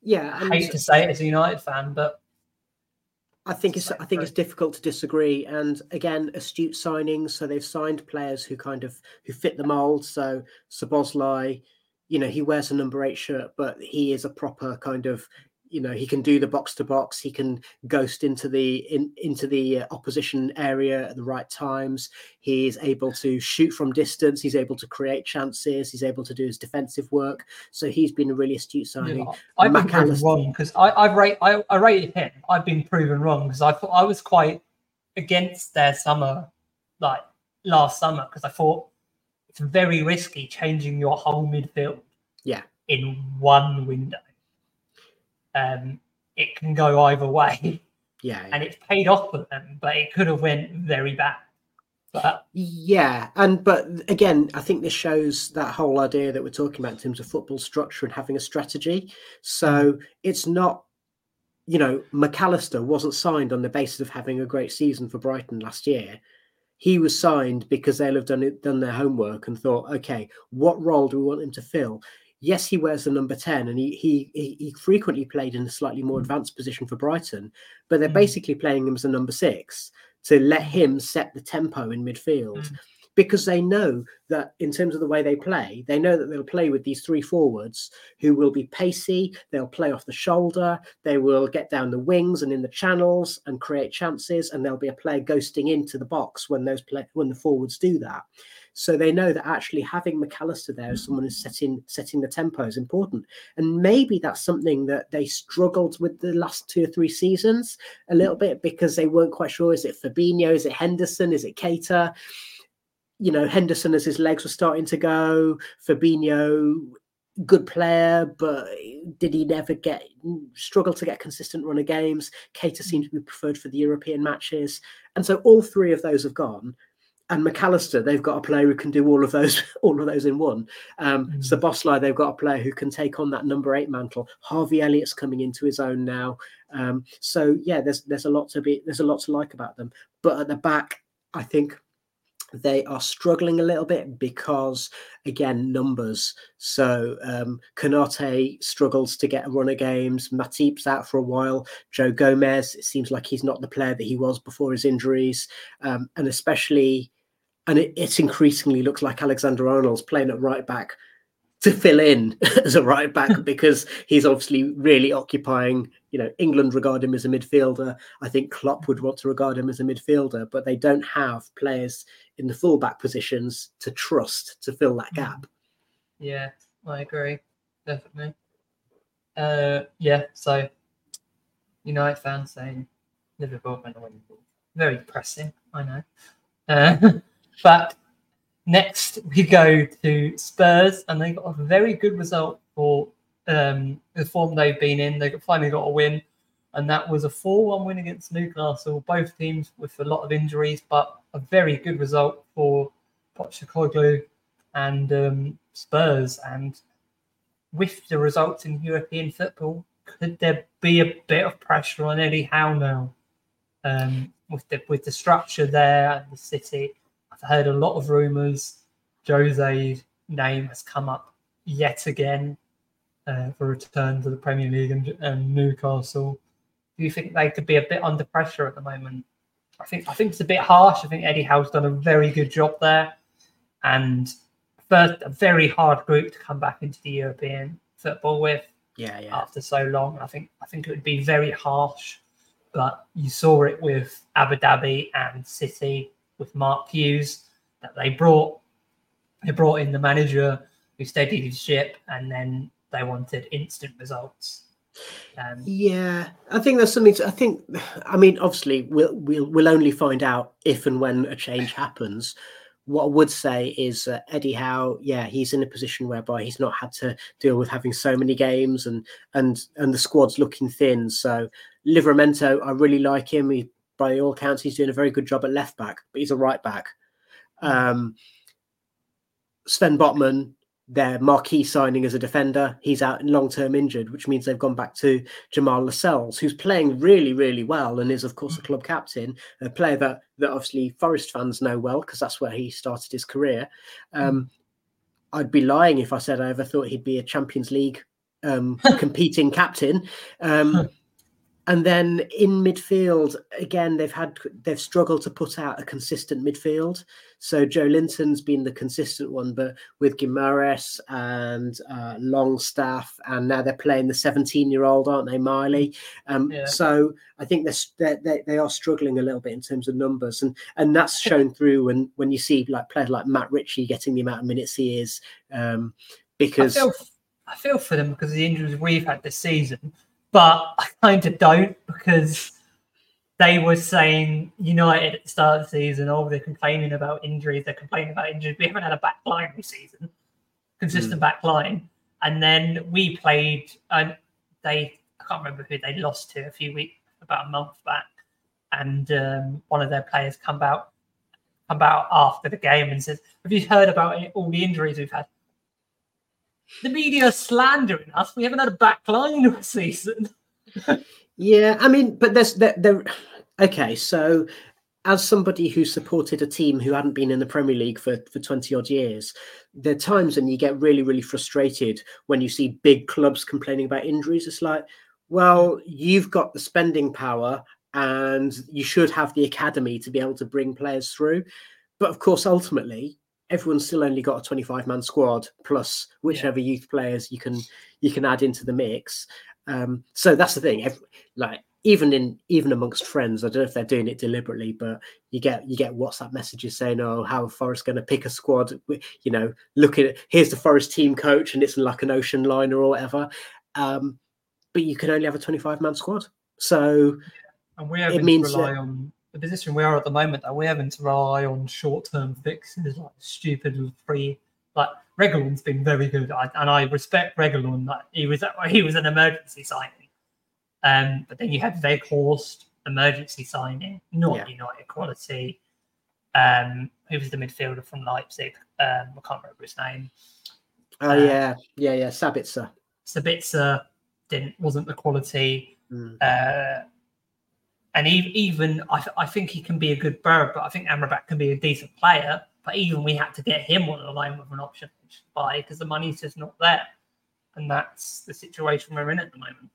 Yeah, I hate to say it as a United fan, but I think it's I think it's difficult to disagree. And again, astute signings. So they've signed players who kind of who fit the mold. So Szoboszlai, you know, he wears a number eight shirt, but he is a proper kind of, you know, he can do the box to box. He can ghost into the in, into the uh, opposition area at the right times. He's able to shoot from distance. He's able to create chances. He's able to do his defensive work. So he's been a really astute signing. I've been proven wrong because I, I rate I, I rated him. I've been proven wrong because I thought I was quite against their summer, like last summer, because I thought it's very risky changing your whole midfield. Yeah. In one window, um, it can go either way, Yeah, and it's paid off for them, but it could have went very bad. But Yeah, and but again, I think this shows that whole idea that we're talking about in terms of football structure and having a strategy. So it's not, you know, Mac Allister wasn't signed on the basis of having a great season for Brighton last year. He was signed because they'll have done it, done their homework and thought, okay, what role do we want him to fill? Yes, he wears the number ten, and he he he he frequently played in a slightly more advanced position for Brighton, but they're Mm. basically playing him as a number six to let him set the tempo in midfield Mm. because they know that in terms of the way they play, they know that they'll play with these three forwards who will be pacey, they'll play off the shoulder, they will get down the wings and in the channels and create chances, and there'll be a player ghosting into the box when those play when the forwards do that. So they know that actually having Mac Allister there as mm. someone who's setting setting the tempo is important. And maybe that's something that they struggled with the last two or three seasons a mm. little bit because they weren't quite sure. Is it Fabinho? Is it Henderson? Is it Keita? You know, Henderson as his legs were starting to go, Fabinho, good player, but did he never get struggle to get consistent run of games? Keita seemed mm. to be preferred for the European matches. And so all three of those have gone and Mac Allister, they've got a player who can do all of those, all of those in one. Um, Mm. Szoboszlai, they've got a player who can take on that number eight mantle. Harvey Elliott's coming into his own now. Um, so yeah, there's there's a lot to be there's a lot to like about them. But at the back, I think they are struggling a little bit because again numbers. So um, Konaté struggles to get a run of games. Matip's out for a while. Joe Gomez, it seems like he's not the player that he was before his injuries, um, and especially and it, it increasingly looks like Alexander Arnold's playing at right back to fill in as a right back because he's obviously really occupying. You know, England regard him as a midfielder. I think Klopp would want to regard him as a midfielder, but they don't have players in the fullback positions to trust to fill that gap. Yeah, I agree. Definitely. Uh, yeah, so United fans saying Liverpool going to win. Very depressing, I know. Uh, but next we go to Spurs, and they got a very good result for um, the form they've been in. They finally got a win, and that was a 4 1 win against Newcastle. Both teams with a lot of injuries, but a very good result for Pochettino and um, Spurs. And with the results in European football, could there be a bit of pressure on Eddie Howe now? Um, with the with the structure there and the city. I've heard a lot of rumours. Jose's name has come up yet again uh, for return to the Premier League and, and Newcastle. Do you think they could be a bit under pressure at the moment? I think I think it's a bit harsh. I think Eddie Howe's done a very good job there, and first a very hard group to come back into the European football with. Yeah, yeah. After so long, I think I think it would be very harsh. But you saw it with Abu Dhabi and City with Mark Hughes that they brought they brought in the manager who steadied his ship, and then they wanted instant results. Um, yeah, I think there's something. To, I think, I mean, obviously, we'll we'll we'll only find out if and when a change happens. What I would say is uh, Eddie Howe, yeah, he's in a position whereby he's not had to deal with having so many games and and and the squad's looking thin. So Livramento, I really like him. By all accounts, he's doing a very good job at left back, but he's a right back. Hmm. Um, Sven Botman, their marquee signing as a defender. He's out long term injured, which means they've gone back to Jamal Lascelles, who's playing really, really well and is, of course, a club captain, a player that, that obviously Forest fans know well because that's where he started his career. Um, I'd be lying if I said I ever thought he'd be a Champions League um, competing captain. Um, and then in midfield, again, they've had they've struggled to put out a consistent midfield. So Joelinton's been the consistent one, but with Guimaraes and uh, Longstaff, and now they're playing the 17 year old, aren't they, Miley? Um, yeah. So I think they're, they're, they are struggling a little bit in terms of numbers, and and that's shown through when when you see like players like Matt Ritchie getting the amount of minutes he is, um, because. I feel, I feel for them because of the injuries we've had this season but I kind of don't because they were saying United at the start of the season, oh, they're complaining about injuries, they're complaining about injuries. We haven't had a back line this season, consistent mm. back line. And then we played, and they, I can't remember who they lost to a few weeks, about a month back. And um, one of their players come out, come out after the game and says, Have you heard about all the injuries we've had? The media slandering us. We haven't had a back line this season. yeah, I mean, but there's there, there. Okay, so as somebody who supported a team who hadn't been in the Premier League for, for 20 odd years, there are times when you get really, really frustrated when you see big clubs complaining about injuries. It's like, well, you've got the spending power and you should have the academy to be able to bring players through. But of course, ultimately, everyone's still only got a 25 man squad plus whichever yeah. youth players you can you can add into the mix. Um, so that's the thing. Every, like even in even amongst friends i don't know if they're doing it deliberately but you get you get whatsapp messages saying oh how forest going to pick a squad? You know look at here's the forest team coach and it's like an ocean liner or whatever. Um, but you can only have a 25 man squad. So and we have it means rely that, on the position we are at the moment that we're having to rely on short term fixes like stupid free like Reguilón's been very good. I, and I respect Reguilón that he was he was an emergency signing. Um but then you had Weghorst emergency signing not yeah. United quality. Um who was the midfielder from Leipzig? Um I can't remember his name. Oh uh, yeah. Yeah yeah Sabitzer. Sabitzer didn't wasn't the quality. Mm. uh and even I, th- I think he can be a good bird, but I think Amrabat can be a decent player. But even we had to get him on the line with an option buy because the money's just not there, and that's the situation we're in at the moment.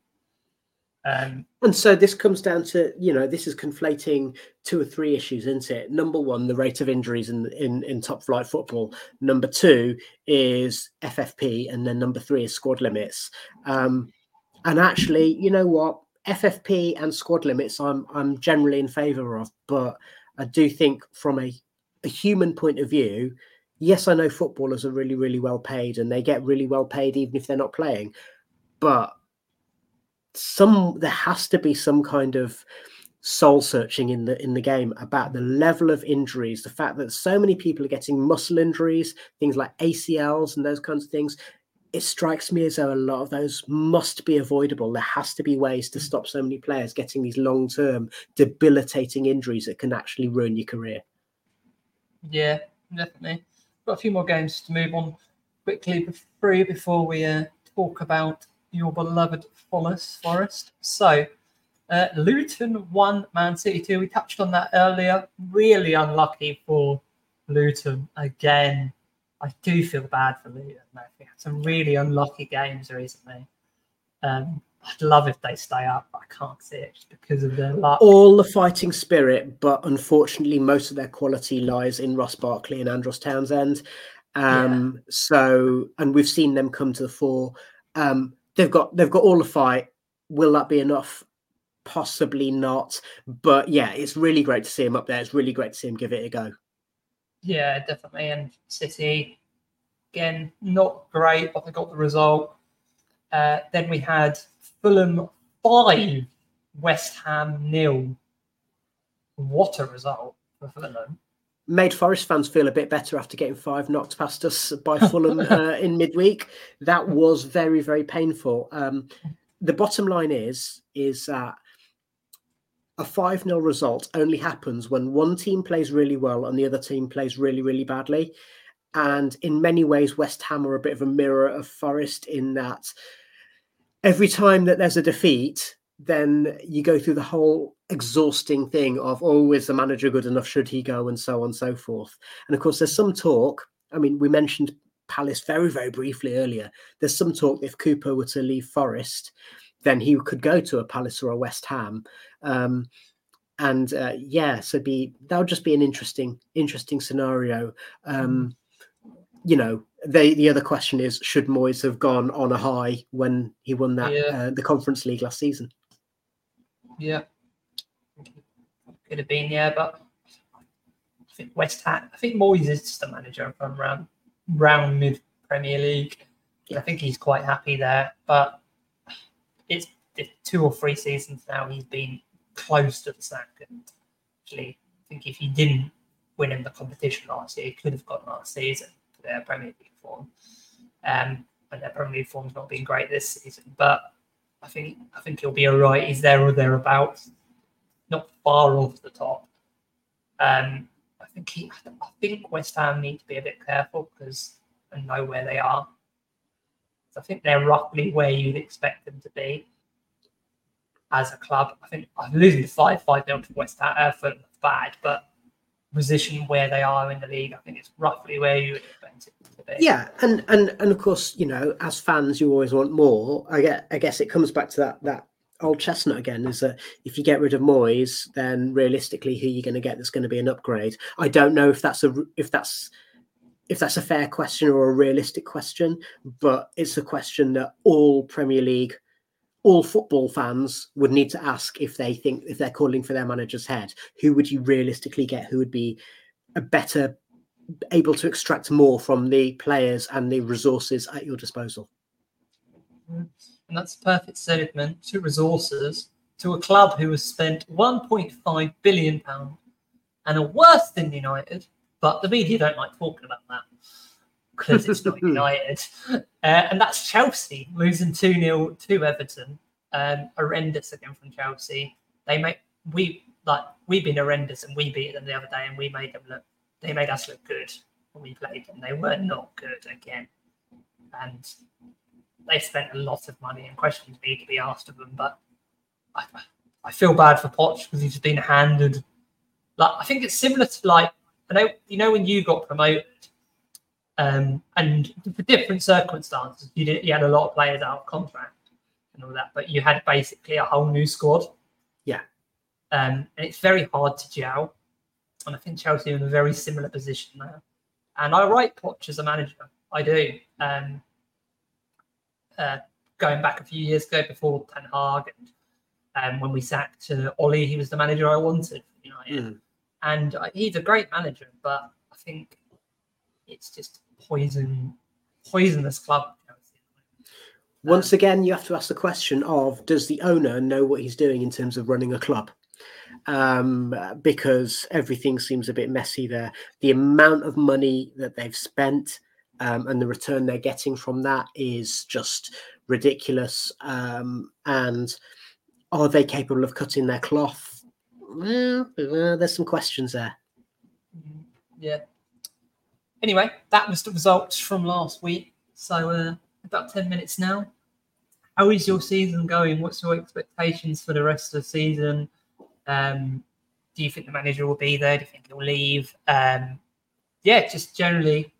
Um, and so this comes down to you know this is conflating two or three issues, isn't it? Number one, the rate of injuries in in, in top flight football. Number two is FFP, and then number three is squad limits. Um, and actually, you know what? FFP and squad limits, I'm I'm generally in favour of, but I do think from a, a human point of view, yes, I know footballers are really really well paid and they get really well paid even if they're not playing, but some there has to be some kind of soul searching in the in the game about the level of injuries the fact that so many people are getting muscle injuries things like acls and those kinds of things it strikes me as though a lot of those must be avoidable. There has to be ways to stop so many players getting these long term debilitating injuries that can actually ruin your career. Yeah, definitely. Got a few more games to move on quickly through before we uh, talk about your beloved Forest. So, Uh, Luton won, Man City two. We touched on that earlier. Really unlucky for Luton again. I do feel bad for Luton. They had some really unlucky games recently. Um, I'd love if they stay up, but I can't see it just because of their luck. All the fighting spirit, but unfortunately, most of their quality lies in Ross Barkley and Andros Townsend. Um, yeah. So, and we've seen them come to the fore. Um, they've got they've got all the fight. Will that be enough? Possibly not. But yeah, it's really great to see him up there. It's really great to see him give it a go. Yeah, definitely. And City, again, not great, but they got the result. Uh, then we had Fulham five, West Ham nil. What a result for Fulham. Made Forest fans feel a bit better after getting five knocked past us by Fulham uh, in midweek. That was very, very painful. Um, the bottom line is is that a 5 0 result only happens when one team plays really well and the other team plays really, really badly. And in many ways, West Ham are a bit of a mirror of Forest in that every time that there's a defeat, then you go through the whole exhausting thing of, oh, is the manager good enough? Should he go? And so on and so forth. And of course, there's some talk. I mean, we mentioned Palace very, very briefly earlier. There's some talk if Cooper were to leave Forest, then he could go to a Palace or a West Ham. Um, and uh, yeah, so be that would just be an interesting, interesting scenario. Um, you know, they, the other question is should Moyes have gone on a high when he won that yeah. uh, the Conference League last season? Yeah, could have been yeah, but I think West Ham. I think Moyes is just a manager from round round mid Premier League. Yeah. I think he's quite happy there, but it's, it's two or three seasons now he's been close to the sack. And actually, I think if he didn't win in the competition last year, he could have got last season for their Premier League form. Um, and their Premier League form's not been great this season, but I think I think he'll be all right. He's there or thereabouts, not far off the top. Um, I think he, I think West Ham need to be a bit careful because and know where they are. I think they're roughly where you'd expect them to be as a club. I think losing the five five nil to West Ham uh, for bad, but position where they are in the league, I think it's roughly where you would expect it to. Yeah, and and and of course, you know, as fans, you always want more. I get, I guess it comes back to that that old chestnut again is that if you get rid of Moyes, then realistically, who you're going to get that's going to be an upgrade? I don't know if that's a if that's if that's a fair question or a realistic question, but it's a question that all Premier League all football fans would need to ask if they think if they're calling for their manager's head who would you realistically get who would be a better able to extract more from the players and the resources at your disposal? And that's a perfect statement to resources to a club who has spent 1.5 billion pound and are worse than united but the media don't like talking about that because it's not United. Uh, and that's Chelsea losing 2 0 to Everton. Um, horrendous again from Chelsea. They make we like we've been horrendous and we beat them the other day and we made them look they made us look good when we played them. They were not good again. And they spent a lot of money and questions need to be asked of them. But I, I feel bad for Poch because he's been handed like I think it's similar to like I know you know when you got promoted um, and for different circumstances, you did you had a lot of players out of contract and all that, but you had basically a whole new squad. Yeah. Um, and it's very hard to gel. And I think Chelsea are in a very similar position now. And I write Poch as a manager. I do. Um, uh, going back a few years ago before Ten Hag and um, when we sacked uh, Ole, he was the manager I wanted. You know, mm. and uh, he's a great manager, but I think it's just poison, poisonous club. Once again, you have to ask the question of does the owner know what he's doing in terms of running a club? Um, because everything seems a bit messy there. The amount of money that they've spent um, and the return they're getting from that is just ridiculous. Um, and are they capable of cutting their cloth? Well, uh, there's some questions there. Yeah, Anyway, that was the results from last week. So uh, about 10 minutes now. how is your season going? What's your expectations for the rest of the season? Um, do you think the manager will be there? Do you think he'll leave? Um, yeah, just generally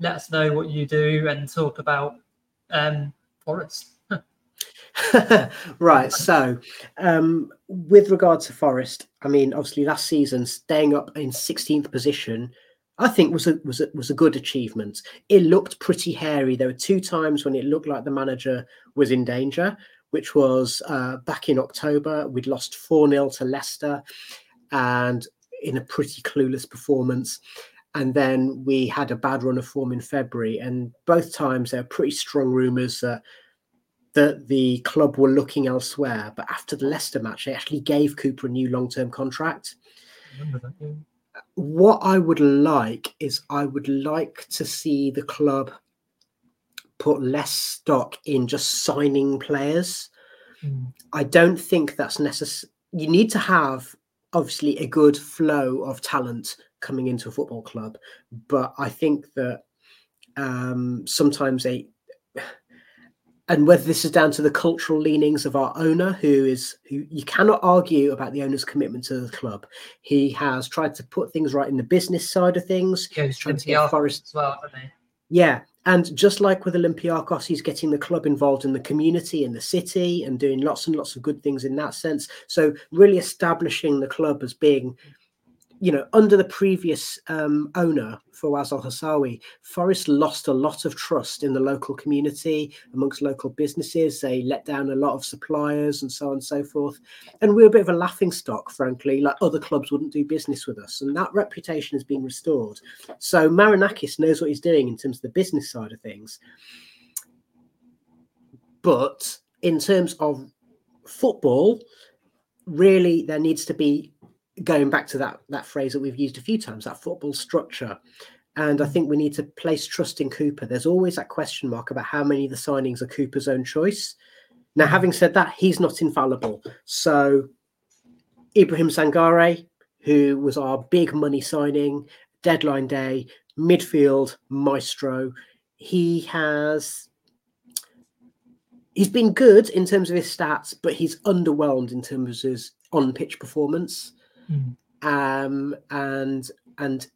let us know what you do and talk about um, Forest. right. So, um, with regard to Forest, I mean, obviously last season staying up in 16th position, I think was a was a, was a good achievement. It looked pretty hairy. There were two times when it looked like the manager was in danger, which was uh, back in October. We'd lost four 0 to Leicester, and in a pretty clueless performance. And then we had a bad run of form in February, and both times there were pretty strong rumours that that the club were looking elsewhere. But after the Leicester match, they actually gave Cooper a new long term contract. That, yeah. What I would like is I would like to see the club put less stock in just signing players. Mm. I don't think that's necessary. You need to have obviously a good flow of talent coming into a football club, but I think that um, sometimes they and whether this is down to the cultural leanings of our owner, who is who you cannot argue about the owner's commitment to the club. He has tried to put things right in the business side of things. Yeah, he's trying to get Forest as well? Yeah, and just like with Olympiacos, he's getting the club involved in the community in the city and doing lots and lots of good things in that sense. So really establishing the club as being you know, under the previous um, owner Fawaz Al Hassawi, Forest lost a lot of trust in the local community, amongst local businesses. They let down a lot of suppliers and so on and so forth. And we are a bit of a laughing stock, frankly, like other clubs wouldn't do business with us. And that reputation has been restored. So Marinakis knows what he's doing in terms of the business side of things. But in terms of football, really, there needs to be going back to that that phrase that we've used a few times, that football structure. And I mm. think we need to place trust in Cooper. There's always that question mark about how many of the signings are Cooper's own choice. Now, mm. having said that, he's not infallible. So Ibrahim Sangare, who was our big money signing, deadline day, midfield maestro, he has he's been good in terms of his stats, but he's underwhelmed in terms of his on pitch performance. Mm. Um, and and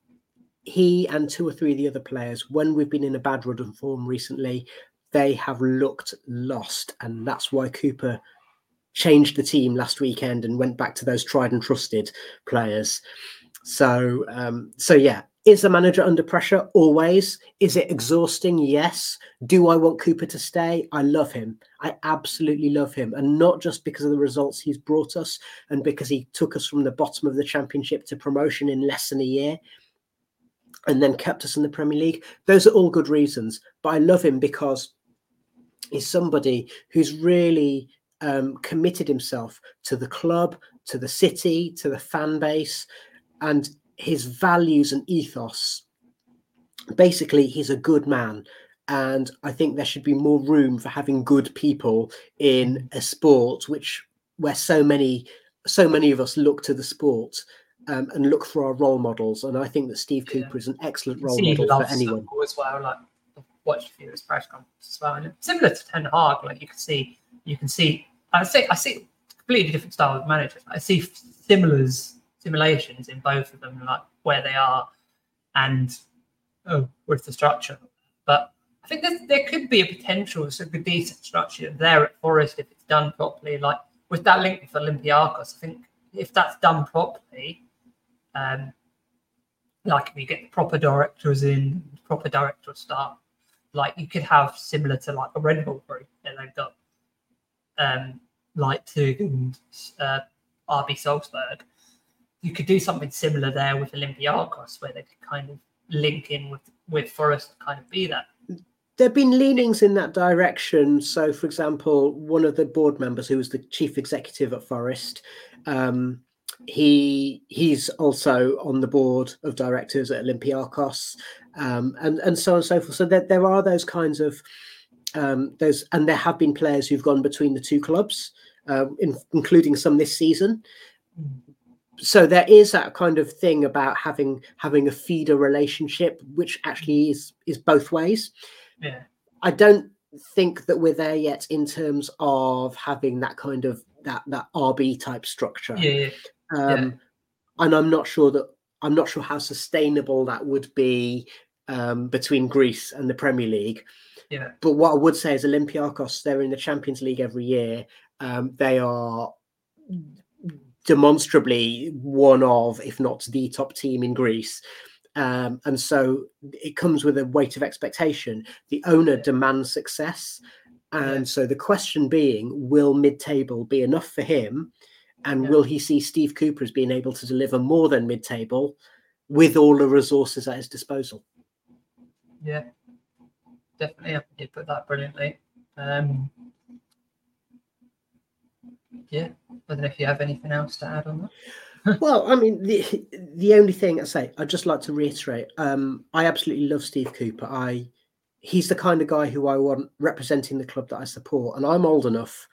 he and two or three of the other players, when we've been in a bad run of form recently, they have looked lost, and that's why Cooper changed the team last weekend and went back to those tried and trusted players. So, um, so yeah, is the manager under pressure? Always. Is it exhausting? Yes. Do I want Cooper to stay? I love him. I absolutely love him. And not just because of the results he's brought us and because he took us from the bottom of the championship to promotion in less than a year and then kept us in the Premier League. Those are all good reasons. But I love him because he's somebody who's really um, committed himself to the club, to the city, to the fan base. And his values and ethos. Basically, he's a good man. And I think there should be more room for having good people in a sport which where so many so many of us look to the sport um, and look for our role models. And I think that Steve Cooper yeah. is an excellent role model for anyone. As well, like watched a few of his press conferences as well, and similar to Ten Hag, like you can see, you can see. I see, I see completely different style of managers. I see similars simulations in both of them, like where they are and oh, with the structure. But I think there could be a potential sort of a decent structure there at Forest if it's done properly. Like with that link with Olympiacos, I think if that's done properly, um, like if you get the proper directors in, proper director staff, like you could have similar to like a Red Bull group that they've got um, Leipzig and uh, RB Salzburg you could do something similar there with Olympiacos, where they could kind of link in with with Forest to kind of be that. There have been leanings in that direction. So, for example, one of the board members, who was the chief executive at Forest, um, he he's also on the board of directors at Olympiacos, um, and and so on and so forth. So there, there are those kinds of um, those, and there have been players who've gone between the two clubs, uh, in, including some this season. Mm so there is that kind of thing about having having a feeder relationship which actually is is both ways yeah i don't think that we're there yet in terms of having that kind of that that RB type structure. Yeah, yeah. Um, Yeah. And I'm not sure that I'm not sure how sustainable that would be um, between Greece and the Premier League. Yeah. But what I would say is Olympiacos, they're in the Champions League every year. Um, they are demonstrably one of, if not the top team in Greece. Um, and so it comes with a weight of expectation. The owner demands success. And so the question being, will mid table be enough for him? And Yeah. will he see Steve Cooper as being able to deliver more than mid table with all the resources at his disposal? Yeah, definitely. I think you put that brilliantly. Um, yeah, I don't know if you have anything else to add on that. well, I mean, the the only thing I say, I'd just like to reiterate, um, I absolutely love Steve Cooper. I he's the kind of guy who I want representing the club that I support, and I'm old enough.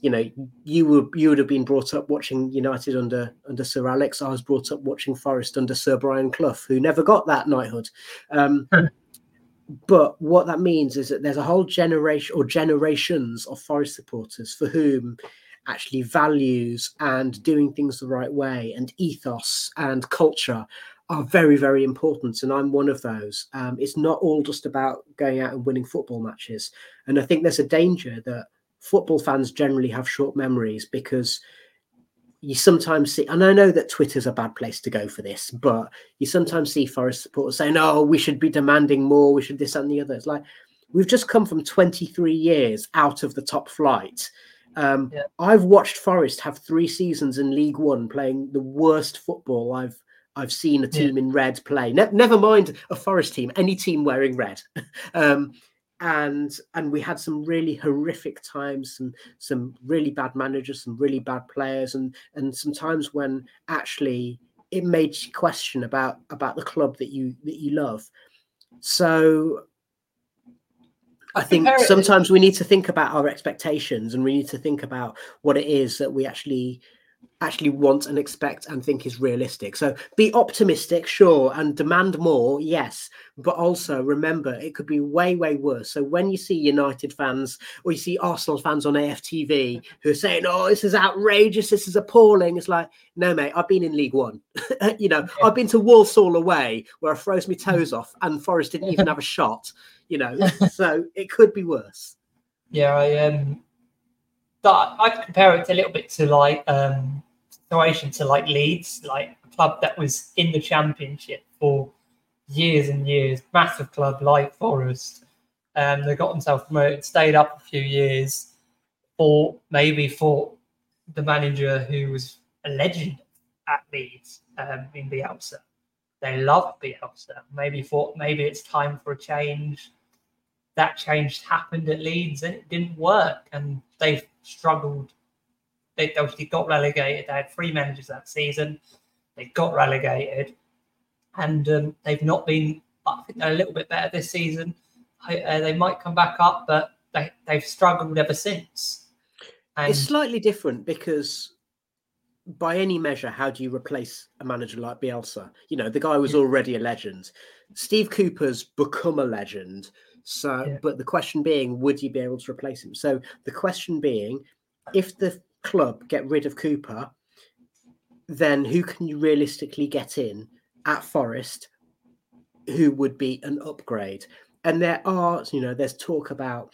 You know, you would you would have been brought up watching United under under Sir Alex. I was brought up watching Forest under Sir Brian Clough, who never got that knighthood. Um, but what that means is that there's a whole generation or generations of Forest supporters for whom actually values and doing things the right way and ethos and culture are very very important. And i'm one of those. Um, it's not all just about going out and winning football matches. And i think there's a danger that football fans generally have short memories because you sometimes see and i know that twitter's a bad place to go for this but you sometimes see forest supporters saying oh we should be demanding more. We should this and the other it's like we've just come from 23 years out of the top flight um, Yeah. I've watched Forest have three seasons in League One playing the worst football I've I've seen a Yeah. team in red play. Ne- never mind a Forest team, any team wearing red. um, and and we had some really horrific times, some some really bad managers, some really bad players, and and some times when actually it made you question about about the club that you that you love. So I think sometimes we need to think about our expectations and we need to think about what it is that we actually actually want and expect and think is realistic. So be optimistic, sure, and demand more, yes, but also remember it could be way, way worse. So when you see United fans or you see Arsenal fans on AFTV who are saying, "Oh, this is outrageous, this is appalling," it's like, no, mate, I've been in League One. you know, Yeah. I've been to Walsall away where I froze my toes off, and Forest didn't even have a shot. You know, so it could be worse. Yeah, I um, but I compare it a little bit to like um situation to like Leeds, like a club that was in the championship for years and years, massive club like Forest. Um, they got themselves promoted, stayed up a few years, or maybe for the manager who was a legend at Leeds um, in Bielsa. They loved Bielsa. Maybe thought maybe it's time for a change that change happened at Leeds and it didn't work, and they struggled. They obviously got relegated. They had three managers that season. They got relegated, and um, they've not been. I think they're a little bit better this season. I, uh, they might come back up, but they they've struggled ever since. And It's slightly different because, by any measure, how do you replace a manager like Bielsa? You know, the guy was already a legend. Steve Cooper's become a legend. So, Yeah. but the question being, would you be able to replace him? So, the question being, if the club get rid of Cooper, then who can you realistically get in at Forest who would be an upgrade? And there are, you know, there's talk about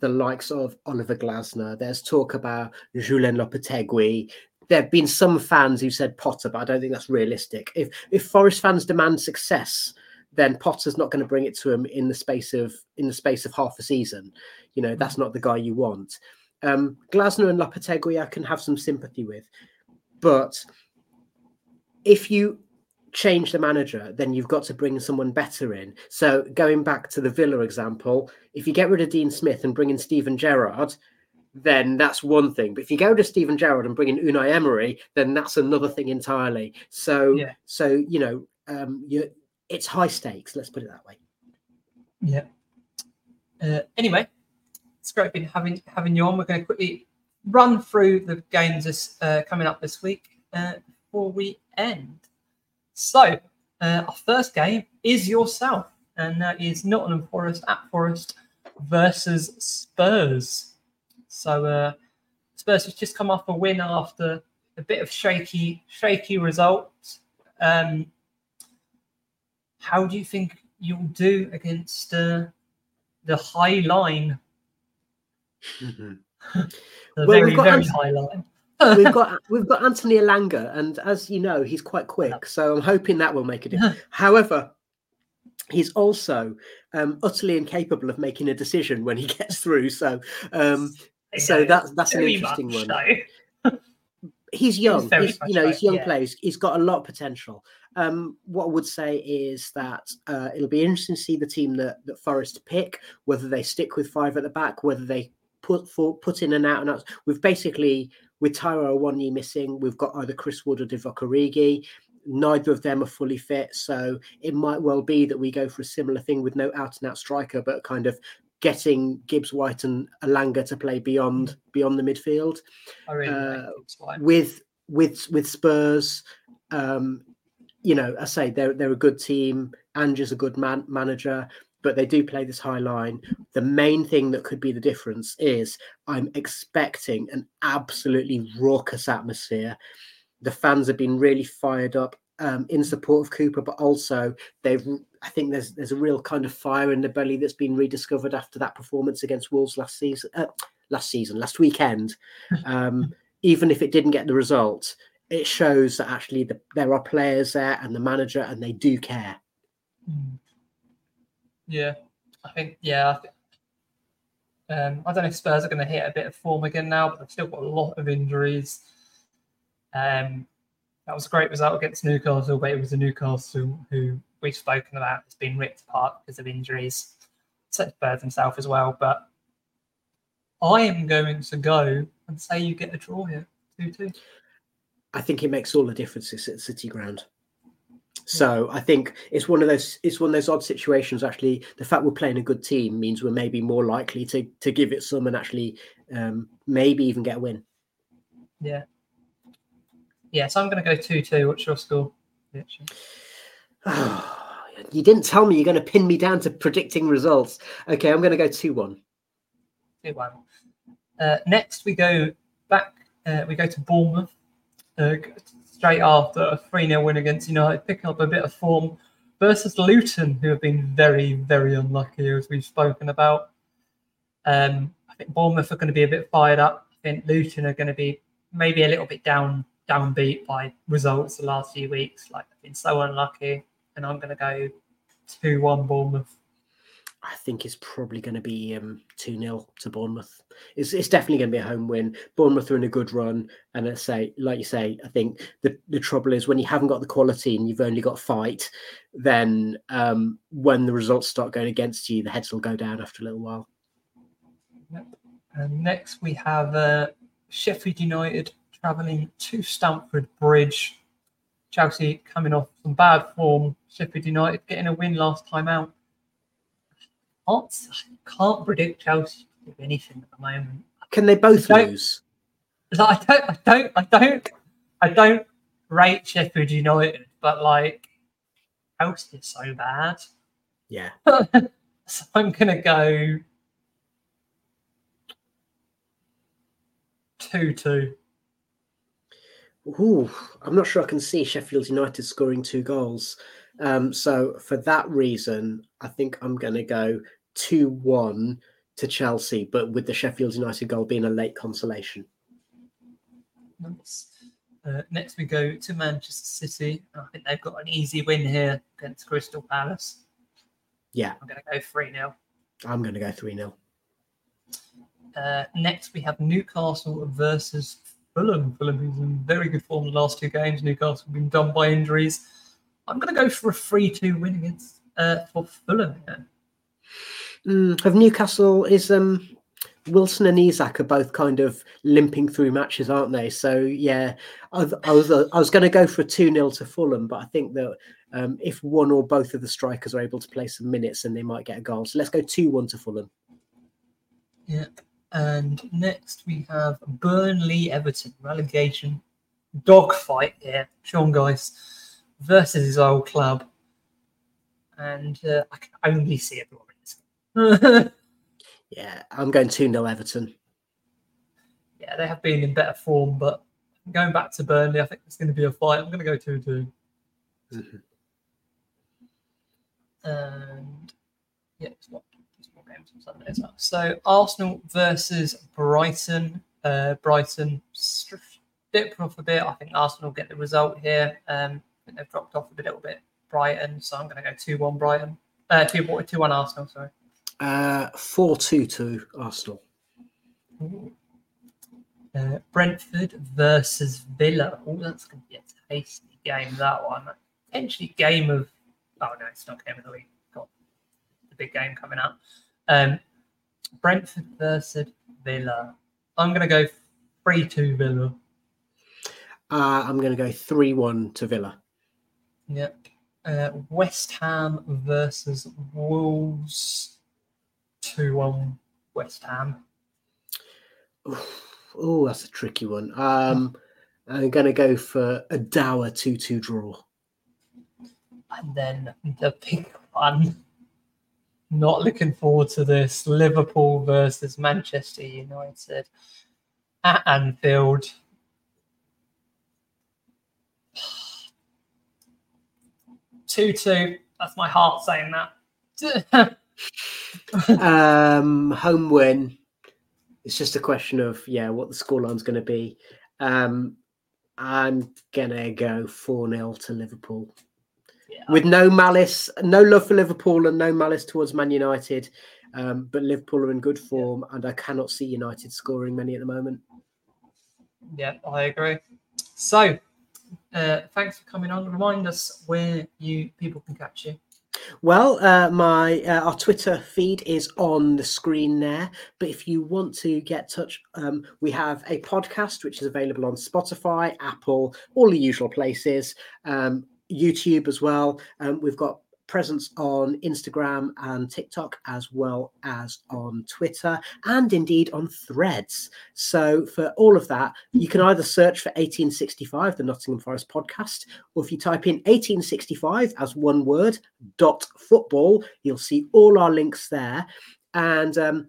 the likes of Oliver Glasner. There's talk about Julen Lopetegui. There have been some fans who said Potter, but I don't think that's realistic. If if Forest fans demand success, then Potter's not going to bring it to him in the space of in the space of half a season. You know, that's not the guy you want. Um, Glasner and Lopetegui, I can have some sympathy with, but if you change the manager, then you've got to bring someone better in. So going back to the Villa example, if you get rid of Dean Smith and bring in Steven Gerrard, then that's one thing. But if you go to Steven Gerrard and bring in Unai Emery, then that's another thing entirely. So, Yeah. so you know, um, you it's high stakes. Let's put it that way. Yeah. Uh, anyway, it's great having having you on. We're going to quickly run through the games this, uh, coming up this week uh, before we end. So, uh, our first game is yourself, and that is Nottingham Forest at Forest versus Spurs. So uh, Spurs has just come off a win after a bit of shaky, shaky results. Um, how do you think you'll do against uh, the high line? Mhm. The Well, very, we've got very Ant- high line. we've got we've got Anthony Elanga, and as you know, he's quite quick. So I'm hoping that will make a difference. However, he's also um, utterly incapable of making a decision when he gets through. So um, so that's that's an interesting much one. He's young. He's, you know, he's right, young yeah. players. He's got a lot of potential. Um, what I would say is that uh, it'll be interesting to see the team that that Forest pick, whether they stick with five at the back, whether they put for put in and out and out. We've basically with Taiwo Awoniyi missing, we've got either Chris Wood or Divock Origi. Neither of them are fully fit, so it might well be that we go for a similar thing with no out and out striker, but kind of getting Gibbs White and Elanga to play beyond beyond the midfield I really Uh, like with with with Spurs, um, you know, I say they're they're a good team. Ange's a good man manager, but they do play this high line. The main thing that could be the difference is I'm expecting an absolutely raucous atmosphere. The fans have been really fired up um, in support of Cooper, but also they've. I think there's there's a real kind of fire in the belly that's been rediscovered after that performance against Wolves last season. Uh, last season, last weekend. Um, even if it didn't get the result, it shows that actually the, there are players there and the manager, and they do care. Mm. Yeah, I think yeah. I, thi- um, I don't know if Spurs are going to hit a bit of form again now, but they've still got a lot of injuries. Um, that was a great result against Newcastle, but it was a Newcastle who we've spoken about has been ripped apart because of injuries. So Spurs himself as well, but I am going to go and say you get a draw here, two-two. I think it makes all the differences at City Ground. So I think it's one of those it's one of those odd situations. Actually, the fact we're playing a good team means we're maybe more likely to to give it some and actually um, maybe even get a win. Yeah. Yeah, so I'm going to go two-two. What's your score? You didn't tell me you're going to pin me down to predicting results. Okay, I'm going to go two one. Two one. Uh, next, we go back. Uh, we go to Bournemouth uh, straight after a 3 0 win against United, picking up a bit of form versus Luton, who have been very, very unlucky, as we've spoken about. Um, I think Bournemouth are going to be a bit fired up. I think Luton are going to be maybe a little bit down downbeat by results the last few weeks. Like they've been so unlucky, and I'm going to go two one Bournemouth. I think it's probably going to be um, 2 0 to Bournemouth. It's, it's definitely going to be a home win. Bournemouth are in a good run. And I say, like you say, I think the, the trouble is when you haven't got the quality and you've only got fight, then um, when the results start going against you, the heads will go down after a little while. And next we have uh, Sheffield United travelling to Stamford Bridge. Chelsea coming off some bad form. Sheffield United getting a win last time out. Can't, can't predict Chelsea to do anything at the moment. Can they both lose? Like, I don't, I don't, I don't, I don't rate Sheffield United, but like Chelsea is so bad. Yeah. so I'm gonna go two two. Ooh, I'm not sure I can see Sheffield United scoring two goals. Um, so for that reason, I think I'm going to go 2 1 to Chelsea, but with the Sheffield United goal being a late consolation. Nice. Uh, next, we go to Manchester City. I think they've got an easy win here against Crystal Palace. Yeah, I'm going to go 3 0. I'm going to go 3 0. Uh, next, we have Newcastle versus Fulham. Fulham is in very good form the last two games. Newcastle have been done by injuries. I'm going to go for a 3 2 win against uh, for Fulham. here. Mm, have Newcastle is um Wilson and Isak are both kind of limping through matches, aren't they? So yeah, I, was- I was I was going to go for a two 0 to Fulham, but I think that um, if one or both of the strikers are able to play some minutes, then they might get a goal. So let's go two one to Fulham. Yeah. And next, we have Burnley Everton relegation dogfight here. Sean Dyche versus his old club. And uh, I can only see it this. Yeah, I'm going 2 0 Everton. Yeah, they have been in better form, but going back to Burnley, I think it's going to be a fight. I'm going to go 2 2. Mm-hmm. And yeah, it's not games on Sunday as well. So Arsenal versus Brighton. Uh, Brighton dipped off a bit. I think Arsenal get the result here. Um, I think they've dropped off a little bit. Brighton, so I'm going to go two one Brighton. Uh, two two one Arsenal. Sorry. Uh, four two to Arsenal. Uh, Brentford versus Villa. Oh, that's going to be a tasty game. That one potentially game of. Oh no, it's not game of the week. Got the big game coming up. Um, Brentford versus Villa. I'm going to go three two Villa. Uh, I'm going to go three one to Villa. Yep. Uh, West Ham versus Wolves. Two one West Ham. Oh, that's a tricky one. Um, I'm going to go for a dour 2 2 draw. And then the big one. Not looking forward to this. Liverpool versus Manchester United at Anfield. Two two. That's my heart saying that. um, home win. It's just a question of yeah, what the scoreline's going to be. Um, I'm gonna go four 0 to Liverpool. With no malice, no love for Liverpool, and no malice towards Man United. Um, but Liverpool are in good form, and I cannot see United scoring many at the moment. Yeah, I agree. So, uh, thanks for coming on. Remind us where you people can catch you. Well, uh, my uh, our Twitter feed is on the screen there. But if you want to get touch, um, we have a podcast which is available on Spotify, Apple, all the usual places, um, YouTube as well. Um, we've got presence on Instagram and TikTok, as well as on Twitter and indeed on Threads. So, for all of that, you can either search for 1865, the Nottingham Forest podcast, or if you type in 1865 as one word, dot football, you'll see all our links there. And um,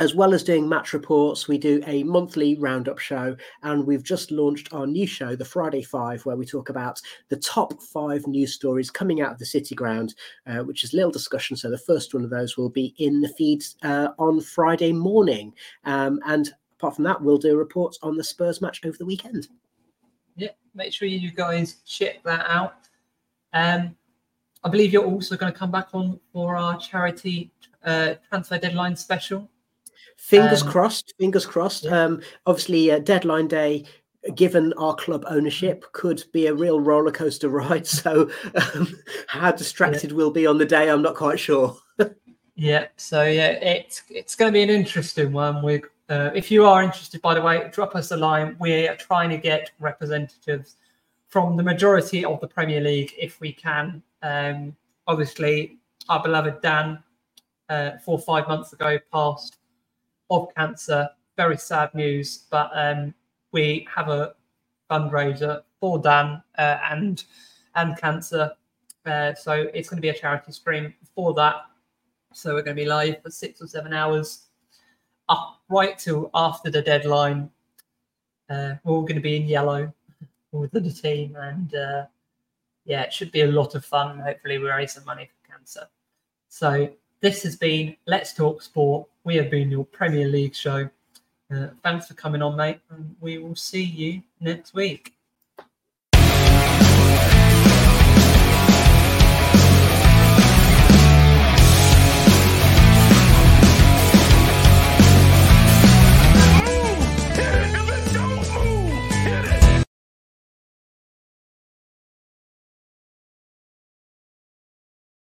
as well as doing match reports, we do a monthly roundup show, and we've just launched our new show, the Friday Five, where we talk about the top five news stories coming out of the City Ground, uh, which is little discussion. So the first one of those will be in the feeds uh, on Friday morning, um, and apart from that, we'll do reports on the Spurs match over the weekend. Yeah, make sure you guys check that out. Um, I believe you're also going to come back on for our charity uh, transfer deadline special. Fingers Um, crossed. Fingers crossed. yeah. Um, obviously, uh, deadline day, given our club ownership, could be a real roller coaster ride. So, um, how distracted we'll be on the day, I'm not quite sure. Yeah, so yeah, it's it's going to be an interesting one. We, uh, if you are interested, by the way, drop us a line. We're trying to get representatives from the majority of the Premier League if we can. Um, obviously, our beloved Dan, uh, four or five months ago, passed of cancer. Very sad news, but um, we have a fundraiser for Dan uh, and and cancer. Uh, so it's going to be a charity stream for that. So we're going to be live for six or seven hours up right till after the deadline. Uh, we're all going to be in yellow with the team, and uh, yeah, it should be a lot of fun. Hopefully, we raise some money for cancer. So this has been Let's Talk Sport. We have been your Premier League show. Uh, thanks for coming on, mate, and we will see you next week.